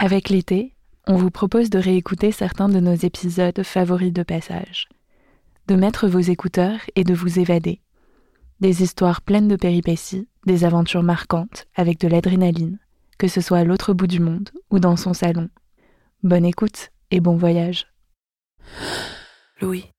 Avec l'été, on vous propose de réécouter certains de nos épisodes favoris de passage, de mettre vos écouteurs et de vous évader. Des histoires pleines de péripéties, des aventures marquantes avec de l'adrénaline, que ce soit à l'autre bout du monde ou dans son salon. Bonne écoute et bon voyage. Louis.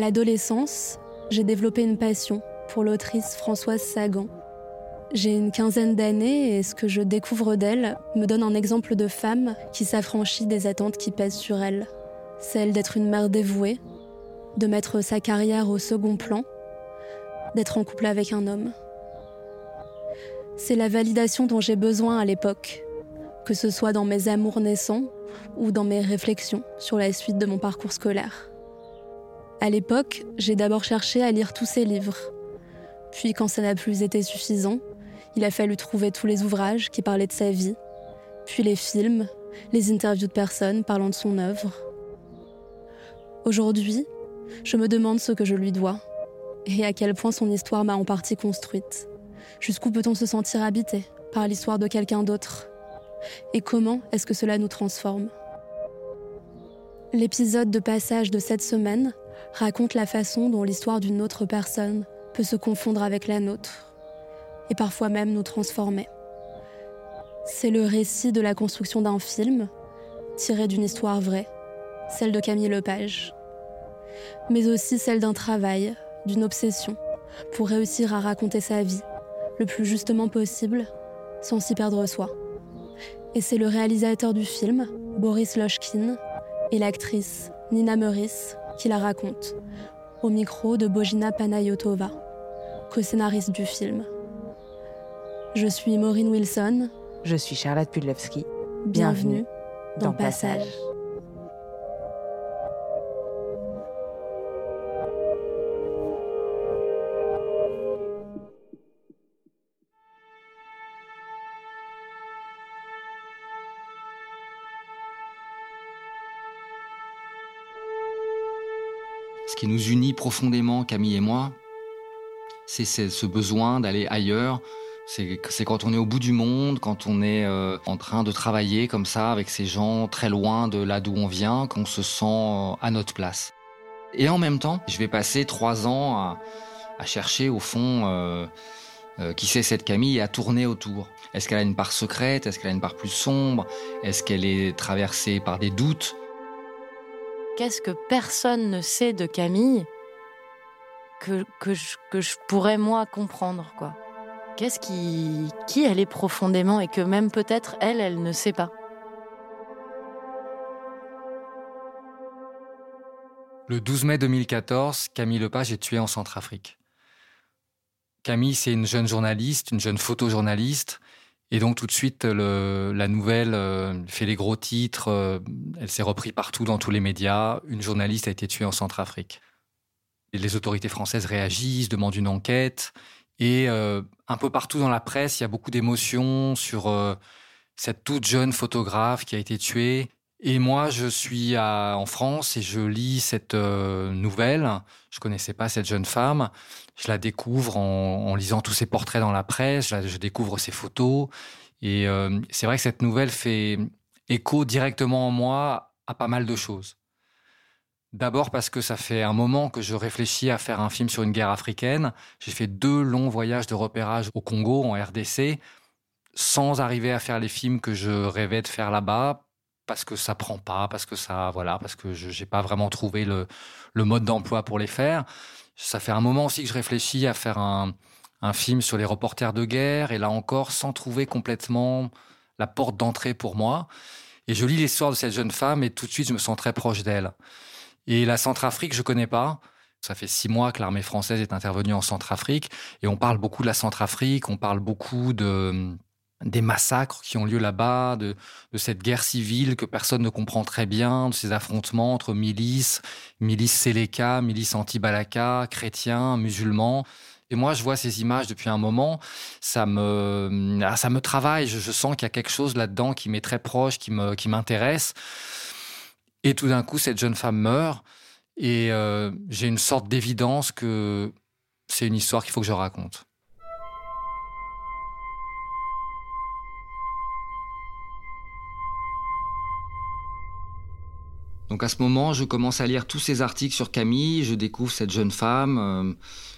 L'adolescence, j'ai développé une passion pour l'autrice Françoise Sagan. J'ai une quinzaine d'années et ce que je découvre d'elle me donne un exemple de femme qui s'affranchit des attentes qui pèsent sur elle. Celle d'être une mère dévouée, de mettre sa carrière au second plan, d'être en couple avec un homme. C'est la validation dont j'ai besoin à l'époque, que ce soit dans mes amours naissants ou dans mes réflexions sur la suite de mon parcours scolaire. À l'époque, j'ai d'abord cherché à lire tous ses livres. Puis, quand ça n'a plus été suffisant, il a fallu trouver tous les ouvrages qui parlaient de sa vie, puis les films, les interviews de personnes parlant de son œuvre. Aujourd'hui, je me demande ce que je lui dois et à quel point son histoire m'a en partie construite. Jusqu'où peut-on se sentir habité par l'histoire de quelqu'un d'autre? Et comment est-ce que cela nous transforme? L'épisode de passage de cette semaine raconte la façon dont l'histoire d'une autre personne peut se confondre avec la nôtre et parfois même nous transformer. C'est le récit de la construction d'un film tiré d'une histoire vraie, celle de Camille Lepage, mais aussi celle d'un travail, d'une obsession, pour réussir à raconter sa vie le plus justement possible sans s'y perdre soi. Et c'est le réalisateur du film, Boris Lochkin, et l'actrice Nina Meurice qui la raconte, au micro de Bojina Panayotova, co-scénariste du film. Je suis Maureen Wilson. Je suis Charlotte Pudlewski. Bienvenue, dans, Passage. Ce qui nous unit profondément, Camille et moi, c'est ce besoin d'aller ailleurs. C'est quand on est au bout du monde, quand on est euh, en train de travailler comme ça avec ces gens très loin de là d'où on vient, qu'on se sent euh, à notre place. Et en même temps, je vais passer trois ans à, chercher au fond euh, qui c'est cette Camille et à tourner autour. Est-ce qu'elle a une part secrète? Est-ce qu'elle a une part plus sombre? Est-ce qu'elle est traversée par des doutes? Qu'est-ce que personne ne sait de Camille que, je pourrais moi comprendre quoi? Qu'est-ce qui, qui elle est profondément et que même peut-être elle, elle ne sait pas? Le 12 mai 2014, Camille Lepage est tuée en Centrafrique. Camille, c'est une jeune journaliste, une jeune photojournaliste. Et donc tout de suite, la nouvelle euh, fait les gros titres. euh, elle s'est reprise partout dans tous les médias. Une journaliste a été tuée en Centrafrique. Les autorités françaises réagissent, demandent une enquête. Et euh, un peu partout dans la presse, il y a beaucoup d'émotions sur cette toute jeune photographe qui a été tuée. Et moi, je suis en France et je lis cette euh, nouvelle. Je connaissais pas cette jeune femme. Je la découvre en, lisant tous ses portraits dans la presse. Je, je découvre ses photos. Et euh, c'est vrai que cette nouvelle fait écho directement en moi à pas mal de choses. D'abord parce que ça fait un moment que je réfléchis à faire un film sur une guerre africaine. J'ai fait deux longs voyages de repérage au Congo, en RDC, sans arriver à faire les films que je rêvais de faire là-bas, parce que ça prend pas, parce que ça, voilà, parce que je n'ai pas vraiment trouvé le, mode d'emploi pour les faire. Ça fait un moment aussi que je réfléchis à faire un, un film sur les reporters de guerre, et là encore, sans trouver complètement la porte d'entrée pour moi. Et je lis l'histoire de cette jeune femme, et tout de suite, je me sens très proche d'elle. Et la Centrafrique, je connais pas. Ça fait six mois que l'armée française est intervenue en Centrafrique, et on parle beaucoup de la Centrafrique, on parle beaucoup de des massacres qui ont lieu là-bas, de, de, cette guerre civile que personne ne comprend très bien, de ces affrontements entre milices, milices Séléka, milices anti-Balaka, chrétiens, musulmans. Et moi, je vois ces images depuis un moment, ça me, ah, ça me travaille. Je, je sens qu'il y a quelque chose là-dedans qui m'est très proche, qui me, qui m'intéresse. Et tout d'un coup, cette jeune femme meurt, et euh, j'ai une sorte d'évidence que c'est une histoire qu'il faut que je raconte. Donc à ce moment, je commence à lire tous ces articles sur Camille, je découvre cette jeune femme euh,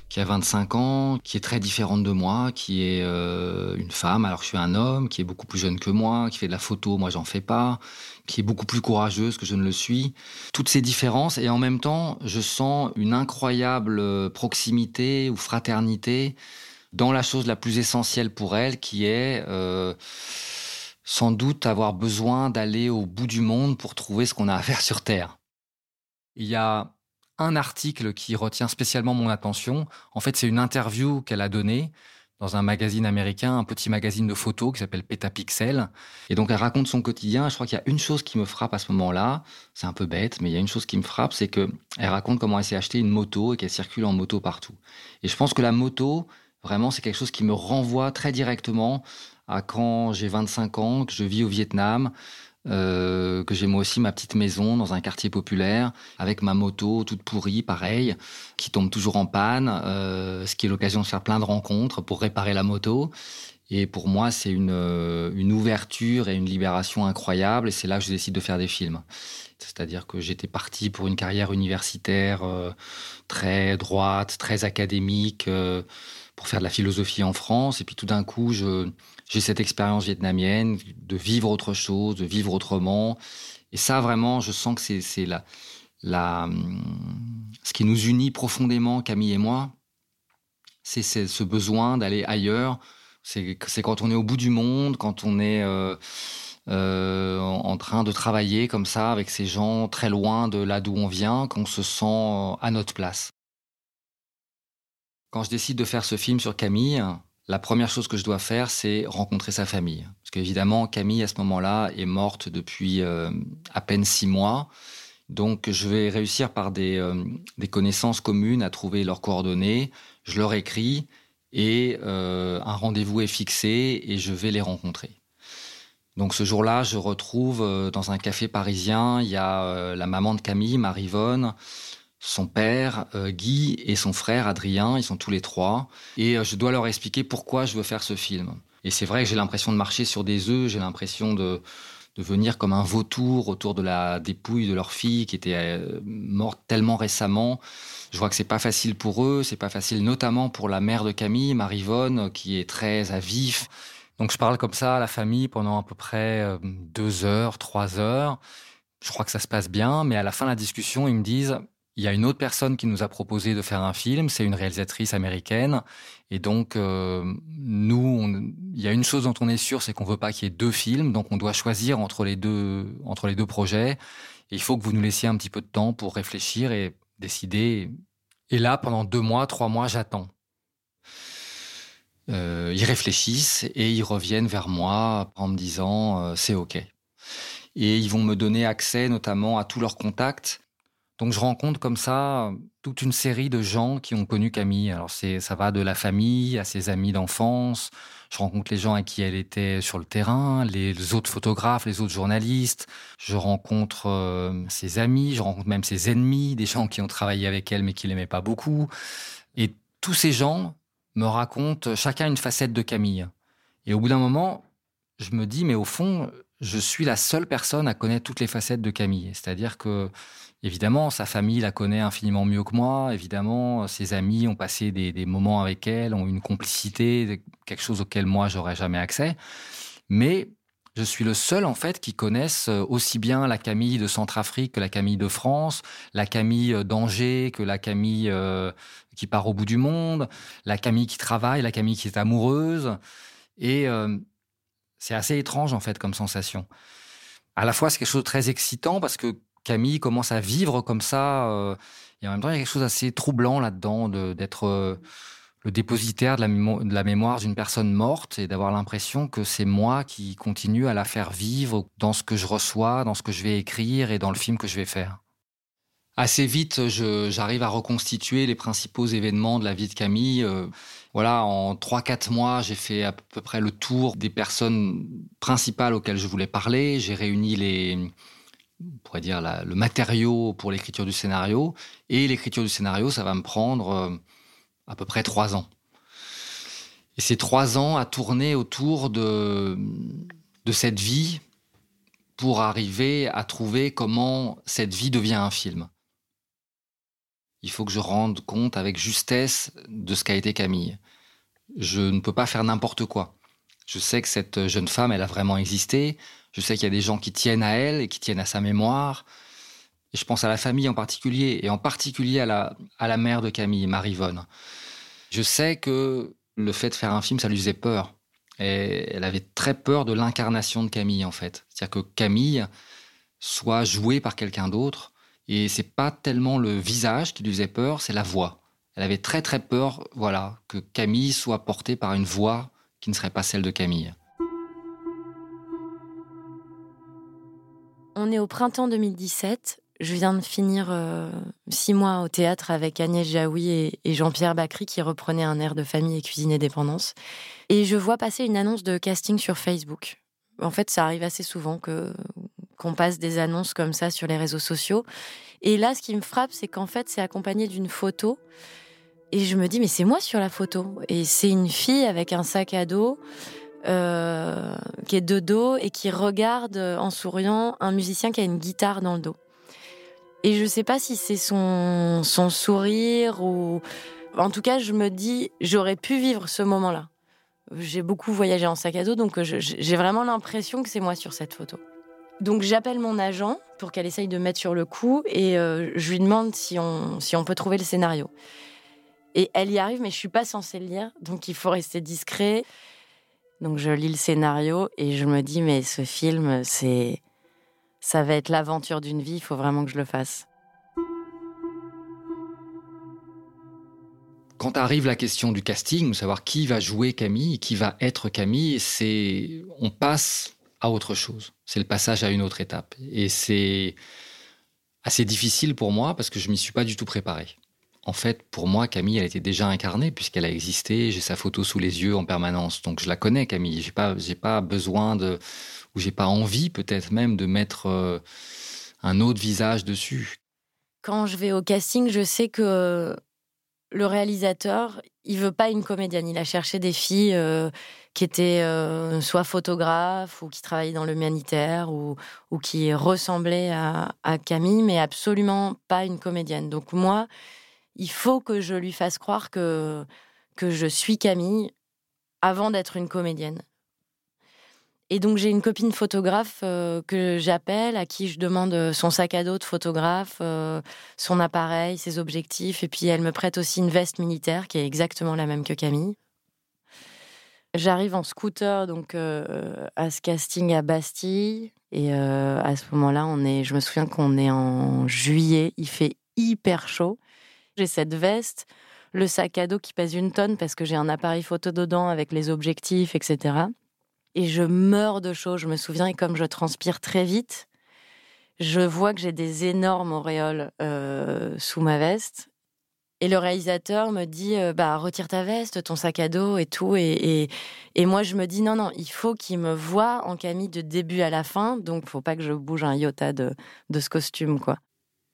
qui a 25 ans, qui est très différente de moi, qui est euh, une femme alors que je suis un homme, qui est beaucoup plus jeune que moi, qui fait de la photo, moi j'en fais pas, qui est beaucoup plus courageuse que je ne le suis. Toutes ces différences et en même temps, je sens une incroyable proximité ou fraternité dans la chose la plus essentielle pour elle, qui est euh, sans doute avoir besoin d'aller au bout du monde pour trouver ce qu'on a à faire sur Terre. Il y a un article qui retient spécialement mon attention. En fait, c'est une interview qu'elle a donnée dans un magazine américain, un petit magazine de photos qui s'appelle Petapixel. Et donc, elle raconte son quotidien. Je crois qu'il y a une chose qui me frappe à ce moment-là. C'est un peu bête, mais il y a une chose qui me frappe, c'est que elle raconte comment elle s'est acheté une moto et qu'elle circule en moto partout. Et je pense que la moto, vraiment, c'est quelque chose qui me renvoie très directement à quand j'ai 25 ans, que je vis au Vietnam, euh, que j'ai moi aussi ma petite maison dans un quartier populaire avec ma moto toute pourrie, pareil, qui tombe toujours en panne, euh, ce qui est l'occasion de faire plein de rencontres pour réparer la moto. Et pour moi, c'est euh, une ouverture et une libération incroyable. Et c'est là que je décide de faire des films. C'est-à-dire que j'étais parti pour une carrière universitaire très droite, très académique, pour faire de la philosophie en France. Et puis tout d'un coup, je, j'ai cette expérience vietnamienne de vivre autre chose, de vivre autrement. Et ça, vraiment, je sens que c'est la, la, ce qui nous unit profondément, Camille et moi, c'est ce besoin d'aller ailleurs. C'est quand on est au bout du monde, quand on est euh, euh, en train de travailler comme ça avec ces gens très loin de là d'où on vient, qu'on se sent à notre place. Quand je décide de faire ce film sur Camille, la première chose que je dois faire, c'est rencontrer sa famille. Parce qu'évidemment, Camille, à ce moment-là, est morte depuis euh, à peine six mois. Donc, je vais réussir par des, euh, des, connaissances communes à trouver leurs coordonnées. Je leur écris et euh, un rendez-vous est fixé et je vais les rencontrer. Donc, ce jour-là, je retrouve dans un café parisien, il y a la maman de Camille, Marivonne, son père, euh, Guy, et son frère, Adrien, ils sont tous les trois. Et euh, je dois leur expliquer pourquoi je veux faire ce film. Et c'est vrai que j'ai l'impression de marcher sur des œufs, j'ai l'impression de, de venir comme un vautour autour de la dépouille de leur fille qui était euh, morte tellement récemment. Je vois que c'est pas facile pour eux, c'est pas facile notamment pour la mère de Camille, Marivonne, qui est très à vif. Donc je parle comme ça à la famille pendant à peu près deux heures, trois heures. Je crois que ça se passe bien, mais à la fin de la discussion, ils me disent il y a une autre personne qui nous a proposé de faire un film, c'est une réalisatrice américaine. Et donc, euh, nous, il y a une chose dont on est sûr, c'est qu'on veut pas qu'il y ait deux films, donc on doit choisir entre les deux, entre les deux projets. Et il faut que vous nous laissiez un petit peu de temps pour réfléchir et décider. Et là, pendant deux mois, trois mois, j'attends. Euh, ils réfléchissent et ils reviennent vers moi en me disant euh, c'est ok. Et ils vont me donner accès notamment à tous leurs contacts donc je rencontre comme ça toute une série de gens qui ont connu Camille. Alors c'est ça va de la famille à ses amis d'enfance. Je rencontre les gens avec qui elle était sur le terrain, les autres photographes, les autres journalistes. Je rencontre euh, ses amis, je rencontre même ses ennemis, des gens qui ont travaillé avec elle mais qui l'aimaient pas beaucoup. Et tous ces gens me racontent chacun une facette de Camille. Et au bout d'un moment, je me dis mais au fond, je suis la seule personne à connaître toutes les facettes de Camille. C'est-à-dire que Évidemment, sa famille la connaît infiniment mieux que moi. Évidemment, ses amis ont passé des, moments avec elle, ont une complicité, quelque chose auquel moi j'aurais jamais accès. Mais Je suis le seul en fait qui connaisse euh, aussi bien la Camille de Centrafrique que la Camille de France, la Camille euh, d'Angers que la Camille euh, qui part au bout du monde, la Camille qui travaille, la Camille qui est amoureuse. Et c'est assez étrange en fait comme sensation. À la fois c'est quelque chose de très excitant parce que Camille commence à vivre comme ça et en même temps il y a quelque chose d'assez troublant là-dedans d'être le dépositaire de la, de la mémoire d'une personne morte et d'avoir l'impression que c'est moi qui continue à la faire vivre dans ce que je reçois, dans ce que je vais écrire et dans le film que je vais faire. Assez vite, j'arrive à reconstituer les principaux événements de la vie de Camille. Euh, voilà, en 3-4 mois, j'ai fait à peu près le tour des personnes principales auxquelles je voulais parler. J'ai réuni les, on pourrait dire le matériau pour l'écriture du scénario. Et l'écriture du scénario, ça va me prendre euh, à peu près trois ans. Et ces trois ans à tourner autour de cette vie pour arriver à trouver comment cette vie devient un film. Il faut que je rende compte avec justesse de ce qu'a été Camille. Je ne peux pas faire n'importe quoi. Je sais que cette jeune femme, elle a vraiment existé. Je sais qu'il y a des gens qui tiennent à elle et qui tiennent à sa mémoire. Et je pense à la famille en particulier, et en particulier à la, à la mère de Camille, Marivonne. Je sais que le fait de faire un film, ça lui faisait peur. Et elle avait très peur de l'incarnation de Camille, en fait. C'est-à-dire que Camille soit jouée par quelqu'un d'autre. Et c'est pas tellement le visage qui lui faisait peur, c'est la voix. Elle avait très très peur, voilà, que Camille soit portée par une voix qui ne serait pas celle de Camille. On est au printemps 2017. Je viens de finir euh, six mois au théâtre avec Agnès Jaoui et, Jean-Pierre Bacry qui reprenaient un air de famille et cuisine et dépendance. Et je vois passer une annonce de casting sur Facebook. En fait, ça arrive assez souvent que qu'on passe des annonces comme ça sur les réseaux sociaux. Et là, ce qui me frappe, c'est qu'en fait, c'est accompagné d'une photo. Et je me dis, mais c'est moi sur la photo. Et c'est une fille avec un sac à dos. Euh, qui est de dos et qui regarde en souriant un musicien qui a une guitare dans le dos. Et je sais pas si c'est son, son sourire ou. En tout cas, je me dis, j'aurais pu vivre ce moment-là. J'ai beaucoup voyagé en sac à dos, donc j'ai vraiment l'impression que c'est moi sur cette photo. Donc j'appelle mon agent pour qu'elle essaye de mettre sur le coup et euh, je lui demande si on, si on peut trouver le scénario. Et elle y arrive, mais je suis pas censée le lire, donc il faut rester discret. Donc je lis le scénario et je me dis, mais ce film, c'est ça va être l'aventure d'une vie, il faut vraiment que je le fasse. Quand arrive la question du casting, savoir qui va jouer Camille, qui va être Camille, c'est on passe à autre chose. C'est le passage à une autre étape. Et c'est assez difficile pour moi parce que je m'y suis pas du tout préparé. En fait, pour moi, Camille, elle était déjà incarnée puisqu'elle a existé. J'ai sa photo sous les yeux en permanence, donc je la connais, Camille. J'ai pas, j'ai pas besoin de où j'ai pas envie peut-être même de mettre euh, un autre visage dessus. Quand je vais au casting, je sais que le réalisateur, il veut pas une comédienne. Il a cherché des filles euh, qui étaient euh, soit photographes ou qui travaillaient dans l'humanitaire ou, ou qui ressemblaient à, à, Camille, mais absolument pas une comédienne. Donc moi, il faut que je lui fasse croire que, que je suis Camille avant d'être une comédienne. Et donc j'ai une copine photographe euh, que j'appelle, à qui je demande euh, son sac à dos de photographe, euh, son appareil, ses objectifs, et puis elle me prête aussi une veste militaire qui est exactement la même que Camille. J'arrive en scooter donc à ce casting à Bastille et à ce moment-là, on est, je me souviens qu'on est en juillet, il fait hyper chaud. J'ai cette veste, le sac à dos qui pèse une tonne parce que j'ai un appareil photo dedans avec les objectifs, etc et je meurs de chaud. Je me souviens, et comme je transpire très vite, je vois que j'ai des énormes auréoles euh, sous ma veste. Et le réalisateur me dit euh, bah retire ta veste, ton sac à dos et tout. Et, moi je me dis non non, il faut qu'il me voit en Camille de début à la fin, donc faut pas que je bouge un iota de, de ce costume quoi.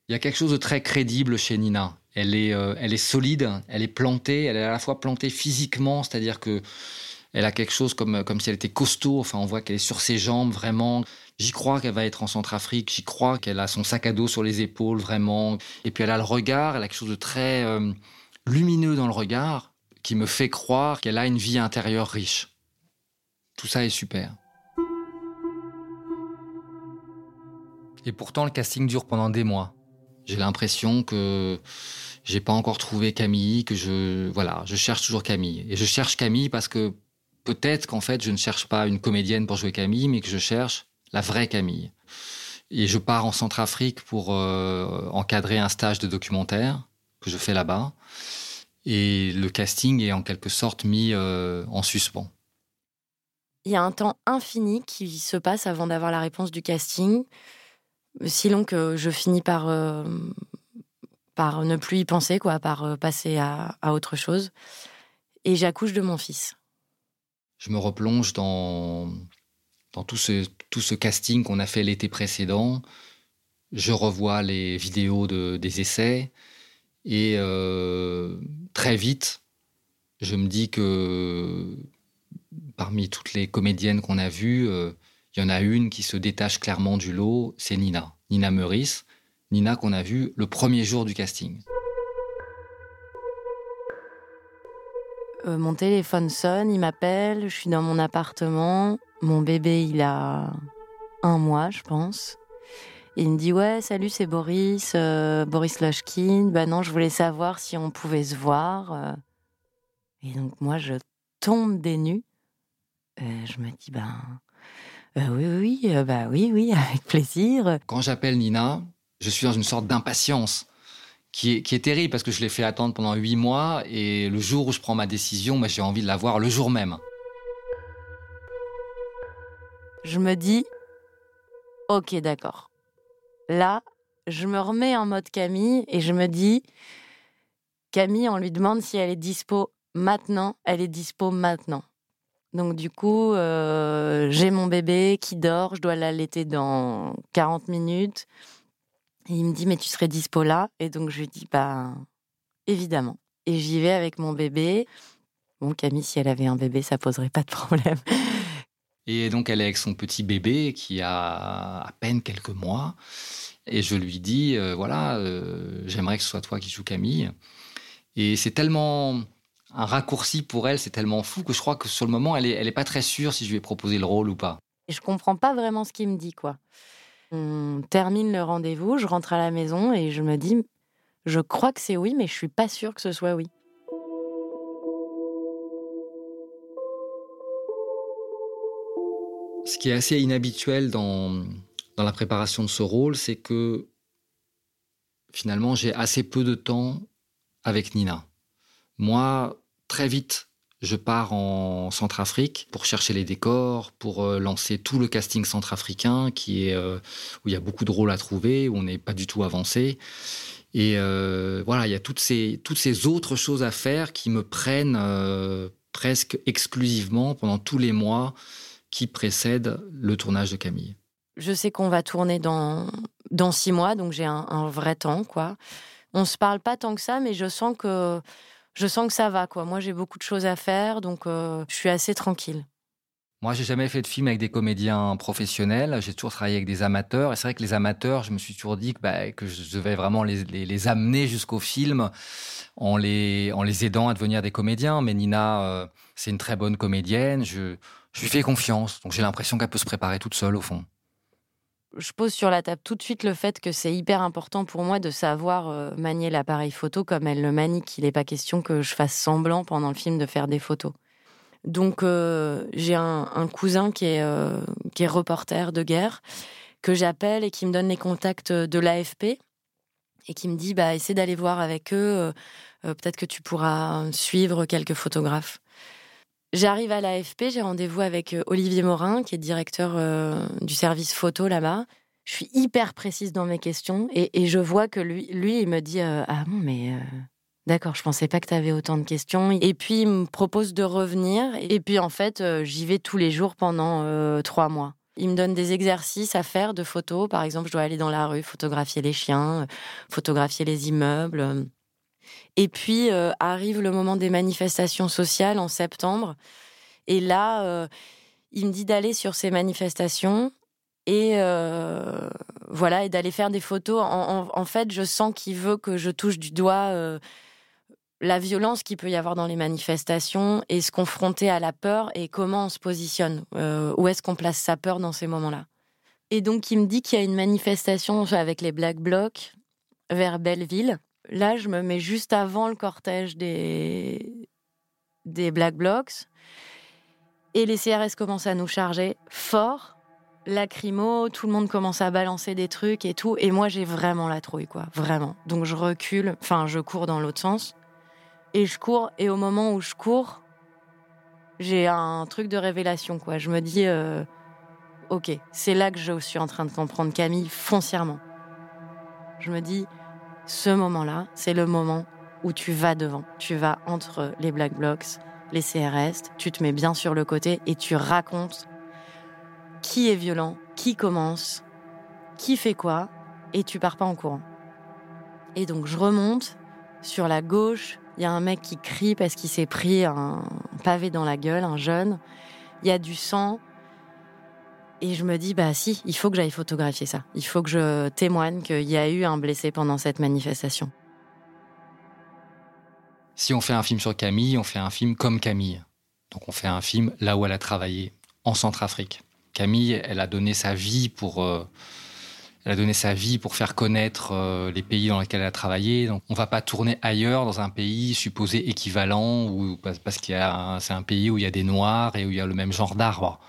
Il y a quelque chose de très crédible chez Nina. Elle est, euh, elle est solide, elle est plantée, elle est à la fois plantée physiquement, c'est-à-dire que elle a quelque chose comme, comme si elle était costaud. Enfin, on voit qu'elle est sur ses jambes vraiment. J'y crois qu'elle va être en Centrafrique. J'y crois qu'elle a son sac à dos sur les épaules vraiment. Et puis elle a le regard. Elle a quelque chose de très euh, lumineux dans le regard qui me fait croire qu'elle a une vie intérieure riche. Tout ça est super. Et pourtant, le casting dure pendant des mois. J'ai l'impression que j'ai pas encore trouvé Camille, que je voilà, je cherche toujours Camille. Et je cherche Camille parce que peut-être qu'en fait, je ne cherche pas une comédienne pour jouer Camille, mais que je cherche la vraie Camille. Et je pars en Centrafrique pour euh, encadrer un stage de documentaire que je fais là-bas. Et le casting est en quelque sorte mis euh, en suspens. Il y a un temps infini qui se passe avant d'avoir la réponse du casting, si long que je finis par, euh, par ne plus y penser, quoi, par passer à, à autre chose. Et j'accouche de mon fils. Je me replonge dans, tout ce, casting qu'on a fait l'été précédent. Je revois les vidéos de, des essais. Et euh, très vite, je me dis que parmi toutes les comédiennes qu'on a vues, euh, il y en a une qui se détache clairement du lot, c'est Nina. Nina Meurice. Nina qu'on a vue le premier jour du casting. Euh, mon téléphone sonne, il m'appelle, je suis dans mon appartement. Mon bébé, il a un mois, je pense. il me dit Ouais, salut, c'est Boris, euh, Boris Lochkin. Bah non, je voulais savoir si on pouvait se voir. Euh. Et donc, moi, je tombe des nues. je me dis Ben. oui, oui, bah oui, oui, avec plaisir. Quand j'appelle Nina, je suis dans une sorte d'impatience qui est, terrible parce que je l'ai fait attendre pendant huit mois et le jour où je prends ma décision, moi, j'ai envie de la voir le jour même. Je me dis, ok, d'accord. Là, je me remets en mode Camille et je me dis, Camille, on lui demande si elle est dispo maintenant, elle est dispo maintenant. Donc du coup, euh, j'ai mon bébé qui dort, je dois l'allaiter dans 40 minutes. Et il me dit, mais tu serais dispo là? Et donc, je lui dis, bah, évidemment. Et j'y vais avec mon bébé. Bon, Camille, si elle avait un bébé, ça poserait pas de problème. Et donc, elle est avec son petit bébé qui a à peine quelques mois. Et je lui dis, euh, voilà, euh, j'aimerais que ce soit toi qui joues Camille. Et c'est tellement un raccourci pour elle, c'est tellement fou que je crois que sur le moment, elle est, elle est pas très sûre si je lui ai proposé le rôle ou pas. Et je comprends pas vraiment ce qu'il me dit, quoi. On termine le rendez-vous, je rentre à la maison et je me dis, je crois que c'est oui, mais je suis pas sûre que ce soit oui. Ce qui est assez inhabituel dans, dans la préparation de ce rôle, c'est que finalement j'ai assez peu de temps avec Nina. Moi, très vite, je pars en Centrafrique pour chercher les décors, pour euh, lancer tout le casting centrafricain qui est euh, où il y a beaucoup de rôles à trouver, où on n'est pas du tout avancé. Et euh, voilà, il y a toutes ces toutes ces autres choses à faire qui me prennent presque exclusivement pendant tous les mois qui précèdent le tournage de Camille. Je sais qu'on va tourner dans dans six mois, donc j'ai un, un vrai temps, quoi. On se parle pas tant que ça, mais je sens que je sens que ça va, quoi. Moi, j'ai beaucoup de choses à faire, donc euh, je suis assez tranquille. Moi, j'ai jamais fait de film avec des comédiens professionnels. J'ai toujours travaillé avec des amateurs. Et c'est vrai que les amateurs, je me suis toujours dit que, bah, que je devais vraiment les, amener jusqu'au film en les, aidant à devenir des comédiens. Mais Nina, euh, c'est une très bonne comédienne. Je lui fais confiance. Donc j'ai l'impression qu'elle peut se préparer toute seule, au fond je pose sur la table tout de suite le fait que c'est hyper important pour moi de savoir euh, manier l'appareil photo comme elle le manie, qu'il n'est pas question que je fasse semblant pendant le film de faire des photos. Donc euh, j'ai un, cousin qui est, euh, qui est reporter de guerre que j'appelle et qui me donne les contacts de l'AFP et qui me dit bah essaie d'aller voir avec eux, peut-être que tu pourras suivre quelques photographes. J'arrive à l'AFP, j'ai rendez-vous avec euh, Olivier Morin, qui est directeur euh, du service photo là-bas. Je suis hyper précise dans mes questions et, je vois que lui, lui, il me dit euh, Ah bon, mais d'accord, je pensais pas que tu avais autant de questions. Et puis, il me propose de revenir. Et puis, en fait, j'y vais tous les jours pendant trois mois. Il me donne des exercices à faire de photos. Par exemple, je dois aller dans la rue, photographier les chiens, photographier les immeubles. Et puis euh, arrive le moment des manifestations sociales en septembre. Et là, euh, il me dit d'aller sur ces manifestations et euh, voilà et d'aller faire des photos. En, fait, je sens qu'il veut que je touche du doigt la violence qu'il peut y avoir dans les manifestations et se confronter à la peur et comment on se positionne. où est-ce qu'on place sa peur dans ces moments-là? Et donc, il me dit qu'il y a une manifestation avec les Black Blocs vers Belleville. Là, je me mets juste avant le cortège des, des Black Blocs. Et les CRS commencent à nous charger fort. Lacrymo, tout le monde commence à balancer des trucs et tout. Et moi, j'ai vraiment la trouille, quoi. Vraiment. Donc, je recule, enfin, je cours dans l'autre sens. Et je cours. Et au moment où je cours, j'ai un truc de révélation, quoi. Je me dis, euh, ok, c'est là que je suis en train de comprendre Camille foncièrement. Je me dis, ce moment-là, c'est le moment où tu vas devant. Tu vas entre les Black Blocs, les CRS, tu te mets bien sur le côté et tu racontes qui est violent, qui commence, qui fait quoi, et tu pars pas en courant. Et donc je remonte sur la gauche, il y a un mec qui crie parce qu'il s'est pris un pavé dans la gueule, un jeune. Il y a du sang. Et je me dis, bah si, il faut que j'aille photographier ça. Il faut que je témoigne qu'il y a eu un blessé pendant cette manifestation. Si on fait un film sur Camille, on fait un film comme Camille. Donc on fait un film là où elle a travaillé, en Centrafrique. Camille, elle a donné sa vie pour euh, elle a donné sa vie pour faire connaître euh, les pays dans lesquels elle a travaillé. Donc, on va pas tourner ailleurs dans un pays supposé équivalent ou parce qu'il y a c'est un pays où il y a des noirs et où il y a le même genre d'arbres.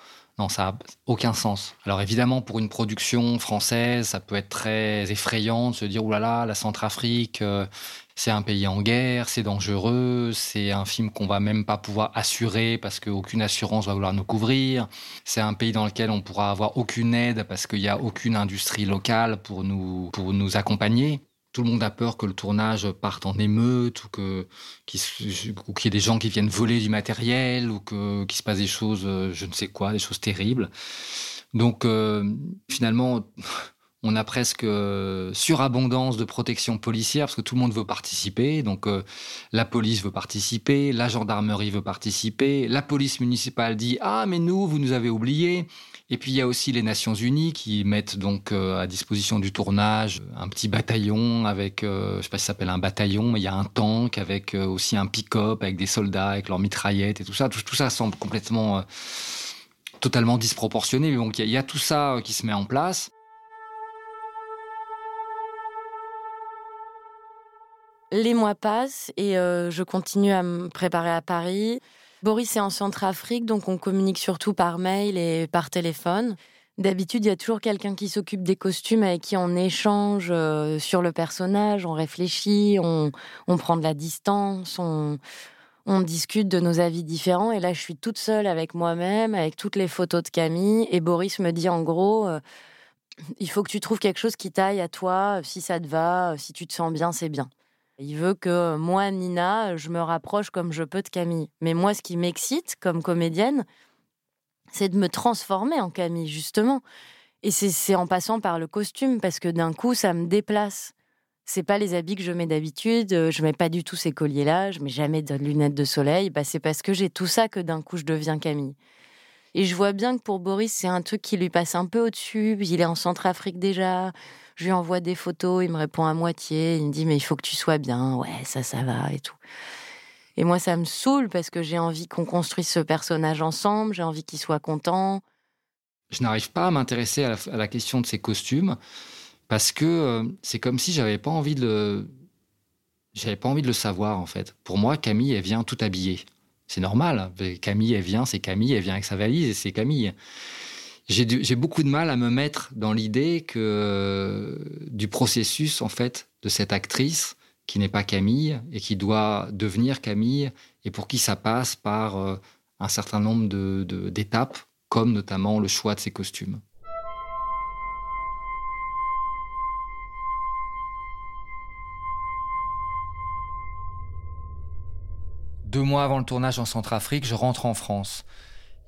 Non, ça n'a aucun sens. Alors évidemment, pour une production française, ça peut être très effrayant de se dire, oulala, là là, la Centrafrique, euh, c'est un pays en guerre, c'est dangereux, c'est un film qu'on va même pas pouvoir assurer parce qu'aucune assurance va vouloir nous couvrir. C'est un pays dans lequel on pourra avoir aucune aide parce qu'il n'y a aucune industrie locale pour nous, pour nous accompagner. Tout le monde a peur que le tournage parte en émeute ou que qu'il y ait des gens qui viennent voler du matériel ou que qu'il se passe des choses, euh, je ne sais quoi, des choses terribles. Donc euh, finalement, on a presque euh, surabondance de protection policière parce que tout le monde veut participer. Donc la police veut participer, la gendarmerie veut participer, la police municipale dit ah mais nous vous nous avez oubliés. Et puis il y a aussi les Nations Unies qui mettent donc euh, à disposition du tournage un petit bataillon avec je sais pas si ça s'appelle un bataillon mais il y a un tank avec aussi un pick-up avec des soldats avec leurs mitraillettes et tout ça. Tout, ça semble complètement totalement disproportionné. Mais donc il y, a tout ça qui se met en place. Les mois passent et euh, je continue à me préparer à Paris. Boris est en Centrafrique, donc on communique surtout par mail et par téléphone. D'habitude, il y a toujours quelqu'un qui s'occupe des costumes avec qui on échange euh, sur le personnage, on réfléchit, on, prend de la distance, on, discute de nos avis différents. Et là, je suis toute seule avec moi-même, avec toutes les photos de Camille. Et Boris me dit en gros, euh, il faut que tu trouves quelque chose qui taille à toi, si ça te va, si tu te sens bien, c'est bien. Il veut que moi, Nina, je me rapproche comme je peux de Camille. Mais moi, ce qui m'excite comme comédienne, c'est de me transformer en Camille, justement. Et c'est en passant par le costume, parce que d'un coup, ça me déplace. C'est pas les habits que je mets d'habitude, je mets pas du tout ces colliers-là, je mets jamais de lunettes de soleil. Bah, c'est parce que j'ai tout ça que d'un coup, je deviens Camille. Et je vois bien que pour Boris, c'est un truc qui lui passe un peu au-dessus. Il est en Centrafrique déjà. Je lui envoie des photos, il me répond à moitié. Il me dit, mais il faut que tu sois bien. Ouais, ça, ça va et tout. Et moi, ça me saoule parce que j'ai envie qu'on construise ce personnage ensemble. J'ai envie qu'il soit content. Je n'arrive pas à m'intéresser à, la question de ses costumes parce que euh, c'est comme si j'avais pas envie de le, j'avais pas envie de le savoir en fait. Pour moi, Camille, elle vient tout habillée c'est normal. Camille, elle vient, c'est Camille, elle vient avec sa valise et c'est Camille. J'ai beaucoup de mal à me mettre dans l'idée que du processus en fait de cette actrice qui n'est pas Camille et qui doit devenir Camille et pour qui ça passe par euh, un certain nombre d'étapes, comme notamment le choix de ses costumes. Deux mois avant le tournage en Centrafrique, je rentre en France.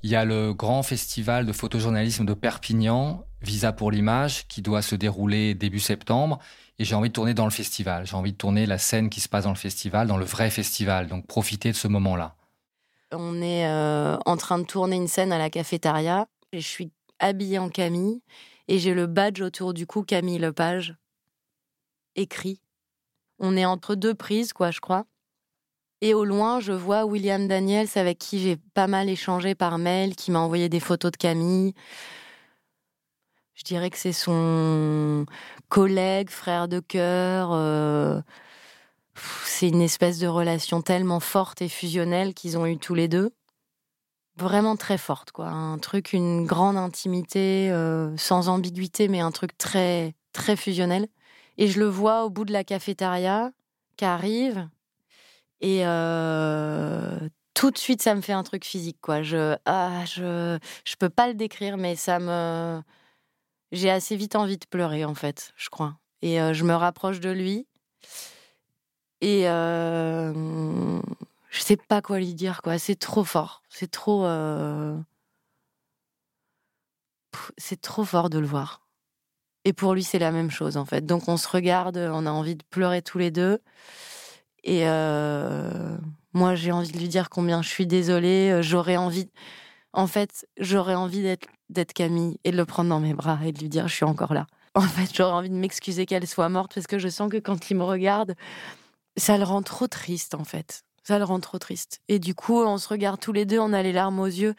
Il y a le grand festival de photojournalisme de Perpignan, Visa pour l'image, qui doit se dérouler début septembre. Et j'ai envie de tourner dans le festival. J'ai envie de tourner la scène qui se passe dans le festival, dans le vrai festival. Donc profiter de ce moment-là. On est euh, en train de tourner une scène à la cafétéria. Et je suis habillée en Camille. Et j'ai le badge autour du cou Camille Lepage écrit. On est entre deux prises, quoi, je crois. Et au loin, je vois William Daniels avec qui j'ai pas mal échangé par mail, qui m'a envoyé des photos de Camille. Je dirais que c'est son collègue, frère de cœur. Euh, c'est une espèce de relation tellement forte et fusionnelle qu'ils ont eu tous les deux. Vraiment très forte, quoi. Un truc, une grande intimité, euh, sans ambiguïté, mais un truc très, très fusionnel. Et je le vois au bout de la cafétéria qui arrive. Et euh, tout de suite, ça me fait un truc physique, quoi. Je, ah, je, je peux pas le décrire, mais ça me, j'ai assez vite envie de pleurer, en fait, je crois. Et euh, je me rapproche de lui. Et euh, je sais pas quoi lui dire, quoi. C'est trop fort. C'est trop. Euh, c'est trop fort de le voir. Et pour lui, c'est la même chose, en fait. Donc on se regarde, on a envie de pleurer tous les deux. Et euh, moi, j'ai envie de lui dire combien je suis désolée. J'aurais envie. En fait, j'aurais envie d'être d'être Camille et de le prendre dans mes bras et de lui dire je suis encore là. En fait, j'aurais envie de m'excuser qu'elle soit morte parce que je sens que quand il me regarde, ça le rend trop triste en fait. Ça le rend trop triste. Et du coup, on se regarde tous les deux, on a les larmes aux yeux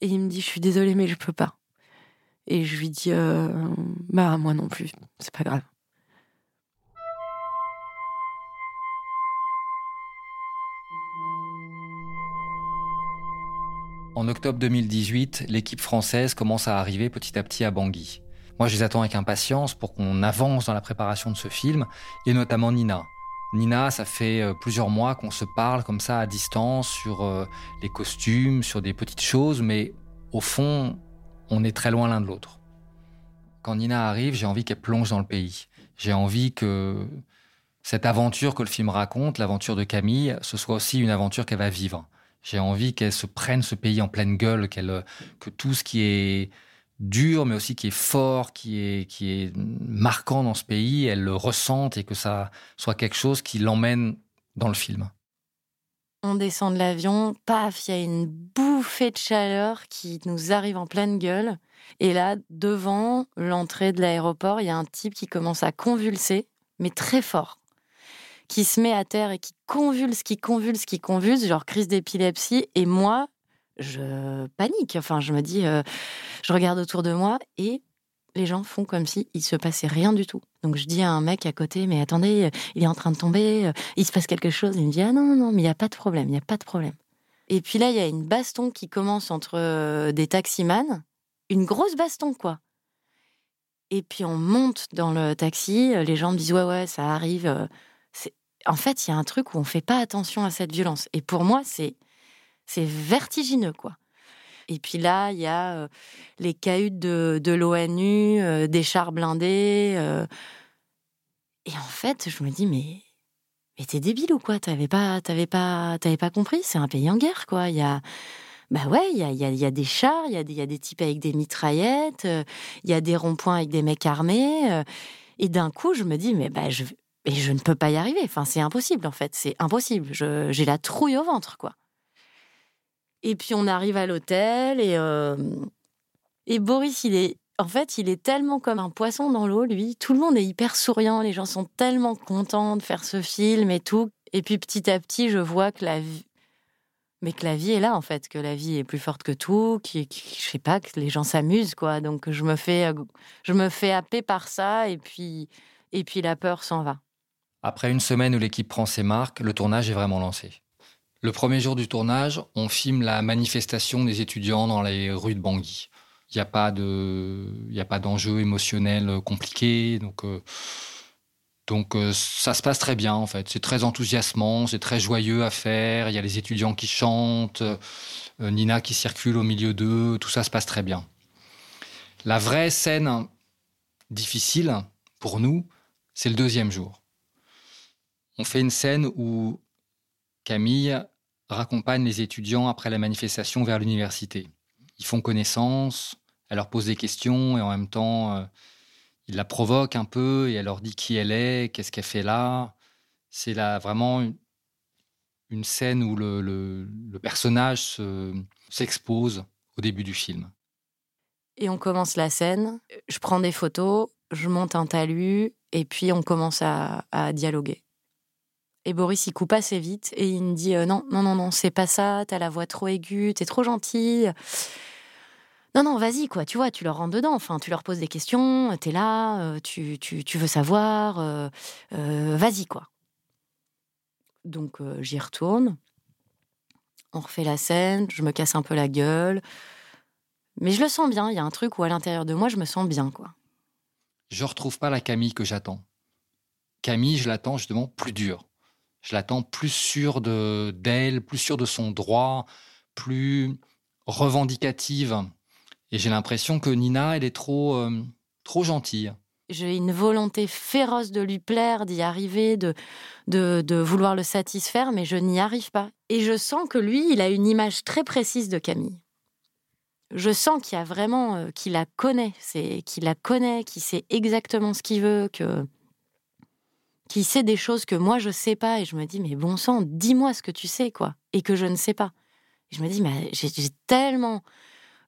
et il me dit je suis désolée mais je peux pas. Et je lui dis euh, bah moi non plus, c'est pas grave. En octobre 2018, l'équipe française commence à arriver petit à petit à Bangui. Moi, je les attends avec impatience pour qu'on avance dans la préparation de ce film, et notamment Nina. Nina, ça fait euh, plusieurs mois qu'on se parle comme ça à distance sur euh, les costumes, sur des petites choses, mais au fond, on est très loin l'un de l'autre. Quand Nina arrive, j'ai envie qu'elle plonge dans le pays. J'ai envie que cette aventure que le film raconte, l'aventure de Camille, ce soit aussi une aventure qu'elle va vivre. J'ai envie qu'elle se prenne ce pays en pleine gueule, qu'elle, que tout ce qui est dur, mais aussi qui est fort, qui est, qui est marquant dans ce pays, elle le ressente et que ça soit quelque chose qui l'emmène dans le film. On descend de l'avion, paf, il y a une bouffée de chaleur qui nous arrive en pleine gueule. Et là, devant l'entrée de l'aéroport, il y a un type qui commence à convulser, mais très fort qui se met à terre et qui convulse, qui convulse, qui convulse, genre crise d'épilepsie. Et moi, je panique. Enfin, je me dis, euh, je regarde autour de moi et les gens font comme si il se passait rien du tout. Donc je dis à un mec à côté, mais attendez, il est en train de tomber, euh, il se passe quelque chose. Il me dit, ah non, non, non, mais il n'y a pas de problème, il n'y a pas de problème. Et puis là, il y a une baston qui commence entre euh, des taximans, une grosse baston, quoi. Et puis on monte dans le taxi, les gens me disent, ouais, ouais, ça arrive en fait, il y a un truc où on fait pas attention à cette violence. Et pour moi, c'est c'est vertigineux, quoi. Et puis là, il y a euh, les cahutes de, de l'ONU, euh, des chars blindés. Euh. Et en fait, je me dis, mais, mais t'es débile ou quoi? T'avais pas, t'avais pas, t'avais pas compris? C'est un pays en guerre, quoi. Il y a, bah ouais, il y a, y, a, y a, des chars, il y a, y a, des types avec des mitraillettes, il y a des ronds-points avec des mecs armés. et d'un coup, je me dis, mais bah, je, et je ne peux pas y arriver. Enfin, c'est impossible, en fait. C'est impossible. J'ai la trouille au ventre, quoi. Et puis, on arrive à l'hôtel et, euh, et Boris, il est, en fait, il est tellement comme un poisson dans l'eau, lui. Tout le monde est hyper souriant. Les gens sont tellement contents de faire ce film et tout. Et puis, petit à petit, je vois que la vie, mais que la vie est là, en fait, que la vie est plus forte que tout, qui, je sais pas, que les gens s'amusent, quoi. Donc, je me fais, je me fais happer par ça et puis, et puis la peur s'en va. Après une semaine où l'équipe prend ses marques, le tournage est vraiment lancé. Le premier jour du tournage, on filme la manifestation des étudiants dans les rues de Bangui. Il n'y a pas de, il a pas d'enjeu émotionnel compliqué, donc euh, donc euh, ça se passe très bien en fait. C'est très enthousiasmant, c'est très joyeux à faire. Il y a les étudiants qui chantent, euh, Nina qui circule au milieu d'eux, tout ça se passe très bien. La vraie scène difficile pour nous, c'est le deuxième jour on fait une scène où Camille raccompagne les étudiants après la manifestation vers l'université. Ils font connaissance, elle leur pose des questions et en même temps, euh, il la provoque un peu et elle leur dit qui elle est, qu'est-ce qu'elle fait là. C'est là vraiment une, scène où le, personnage s'expose au début du film. Et on commence la scène, je prends des photos, je monte un talus et puis on commence à dialoguer. Et Boris, il coupe assez vite et il me dit euh, Non, non, non, non, c'est pas ça, t'as la voix trop aiguë, t'es trop gentille. non, non, vas-y, quoi. Tu vois, tu leur rentres dedans. Enfin, tu leur poses des questions, t'es là, euh, tu, tu, tu, veux savoir, euh, euh, vas-y, quoi. Donc, j'y retourne. On refait la scène, je me casse un peu la gueule. Mais je le sens bien. Il y a un truc où, à l'intérieur de moi, je me sens bien, quoi. Je retrouve pas la Camille que j'attends. Camille, je l'attends justement plus dure. Je l'attends plus sûre d'elle, plus sûre de son droit, plus revendicative et j'ai l'impression que Nina, elle est trop, euh, trop gentille. J'ai une volonté féroce de lui plaire, d'y arriver, de, de, vouloir le satisfaire, mais je n'y arrive pas. Et je sens que lui, il a une image très précise de Camille. Je sens qu'il a vraiment, euh, qu'il la connaît, c'est qu'il la connaît, qu'il sait exactement ce qu'il veut, que qu'il sait des choses que moi je sais pas. Et je me dis, mais bon sang, dis-moi ce que tu sais, quoi, et que je ne sais pas. Et je me dis, mais j'ai tellement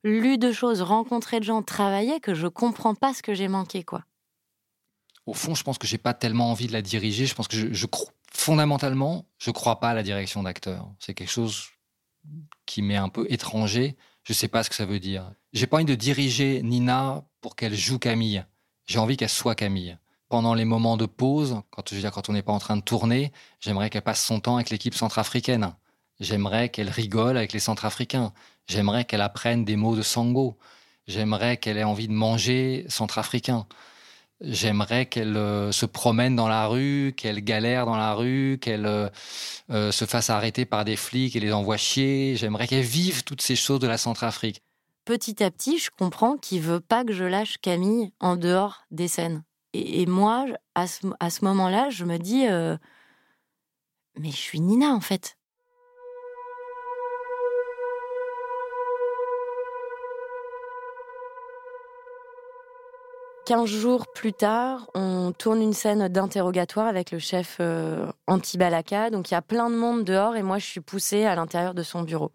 lu de choses, rencontré de gens, travaillé, que je comprends pas ce que j'ai manqué, quoi. Au fond, je pense que j'ai pas tellement envie de la diriger. Je pense que je, je fondamentalement, je crois pas à la direction d'acteur. C'est quelque chose qui m'est un peu étranger. Je sais pas ce que ça veut dire. J'ai pas envie de diriger Nina pour qu'elle joue Camille. J'ai envie qu'elle soit Camille. Pendant les moments de pause, quand je veux dire quand on n'est pas en train de tourner, j'aimerais qu'elle passe son temps avec l'équipe centrafricaine. J'aimerais qu'elle rigole avec les Centrafricains. J'aimerais qu'elle apprenne des mots de sango. J'aimerais qu'elle ait envie de manger centrafricain. J'aimerais qu'elle euh, se promène dans la rue, qu'elle galère dans la rue, qu'elle euh, euh, se fasse arrêter par des flics et les envoie chier. J'aimerais qu'elle vive toutes ces choses de la Centrafrique. Petit à petit, je comprends qu'il veut pas que je lâche Camille en dehors des scènes. Et, moi, à ce, moment-là, je me dis, mais je suis Nina en fait. 15 jours plus tard, on tourne une scène d'interrogatoire avec le chef euh, anti-Balaka. Donc il y a plein de monde dehors et moi je suis poussée à l'intérieur de son bureau.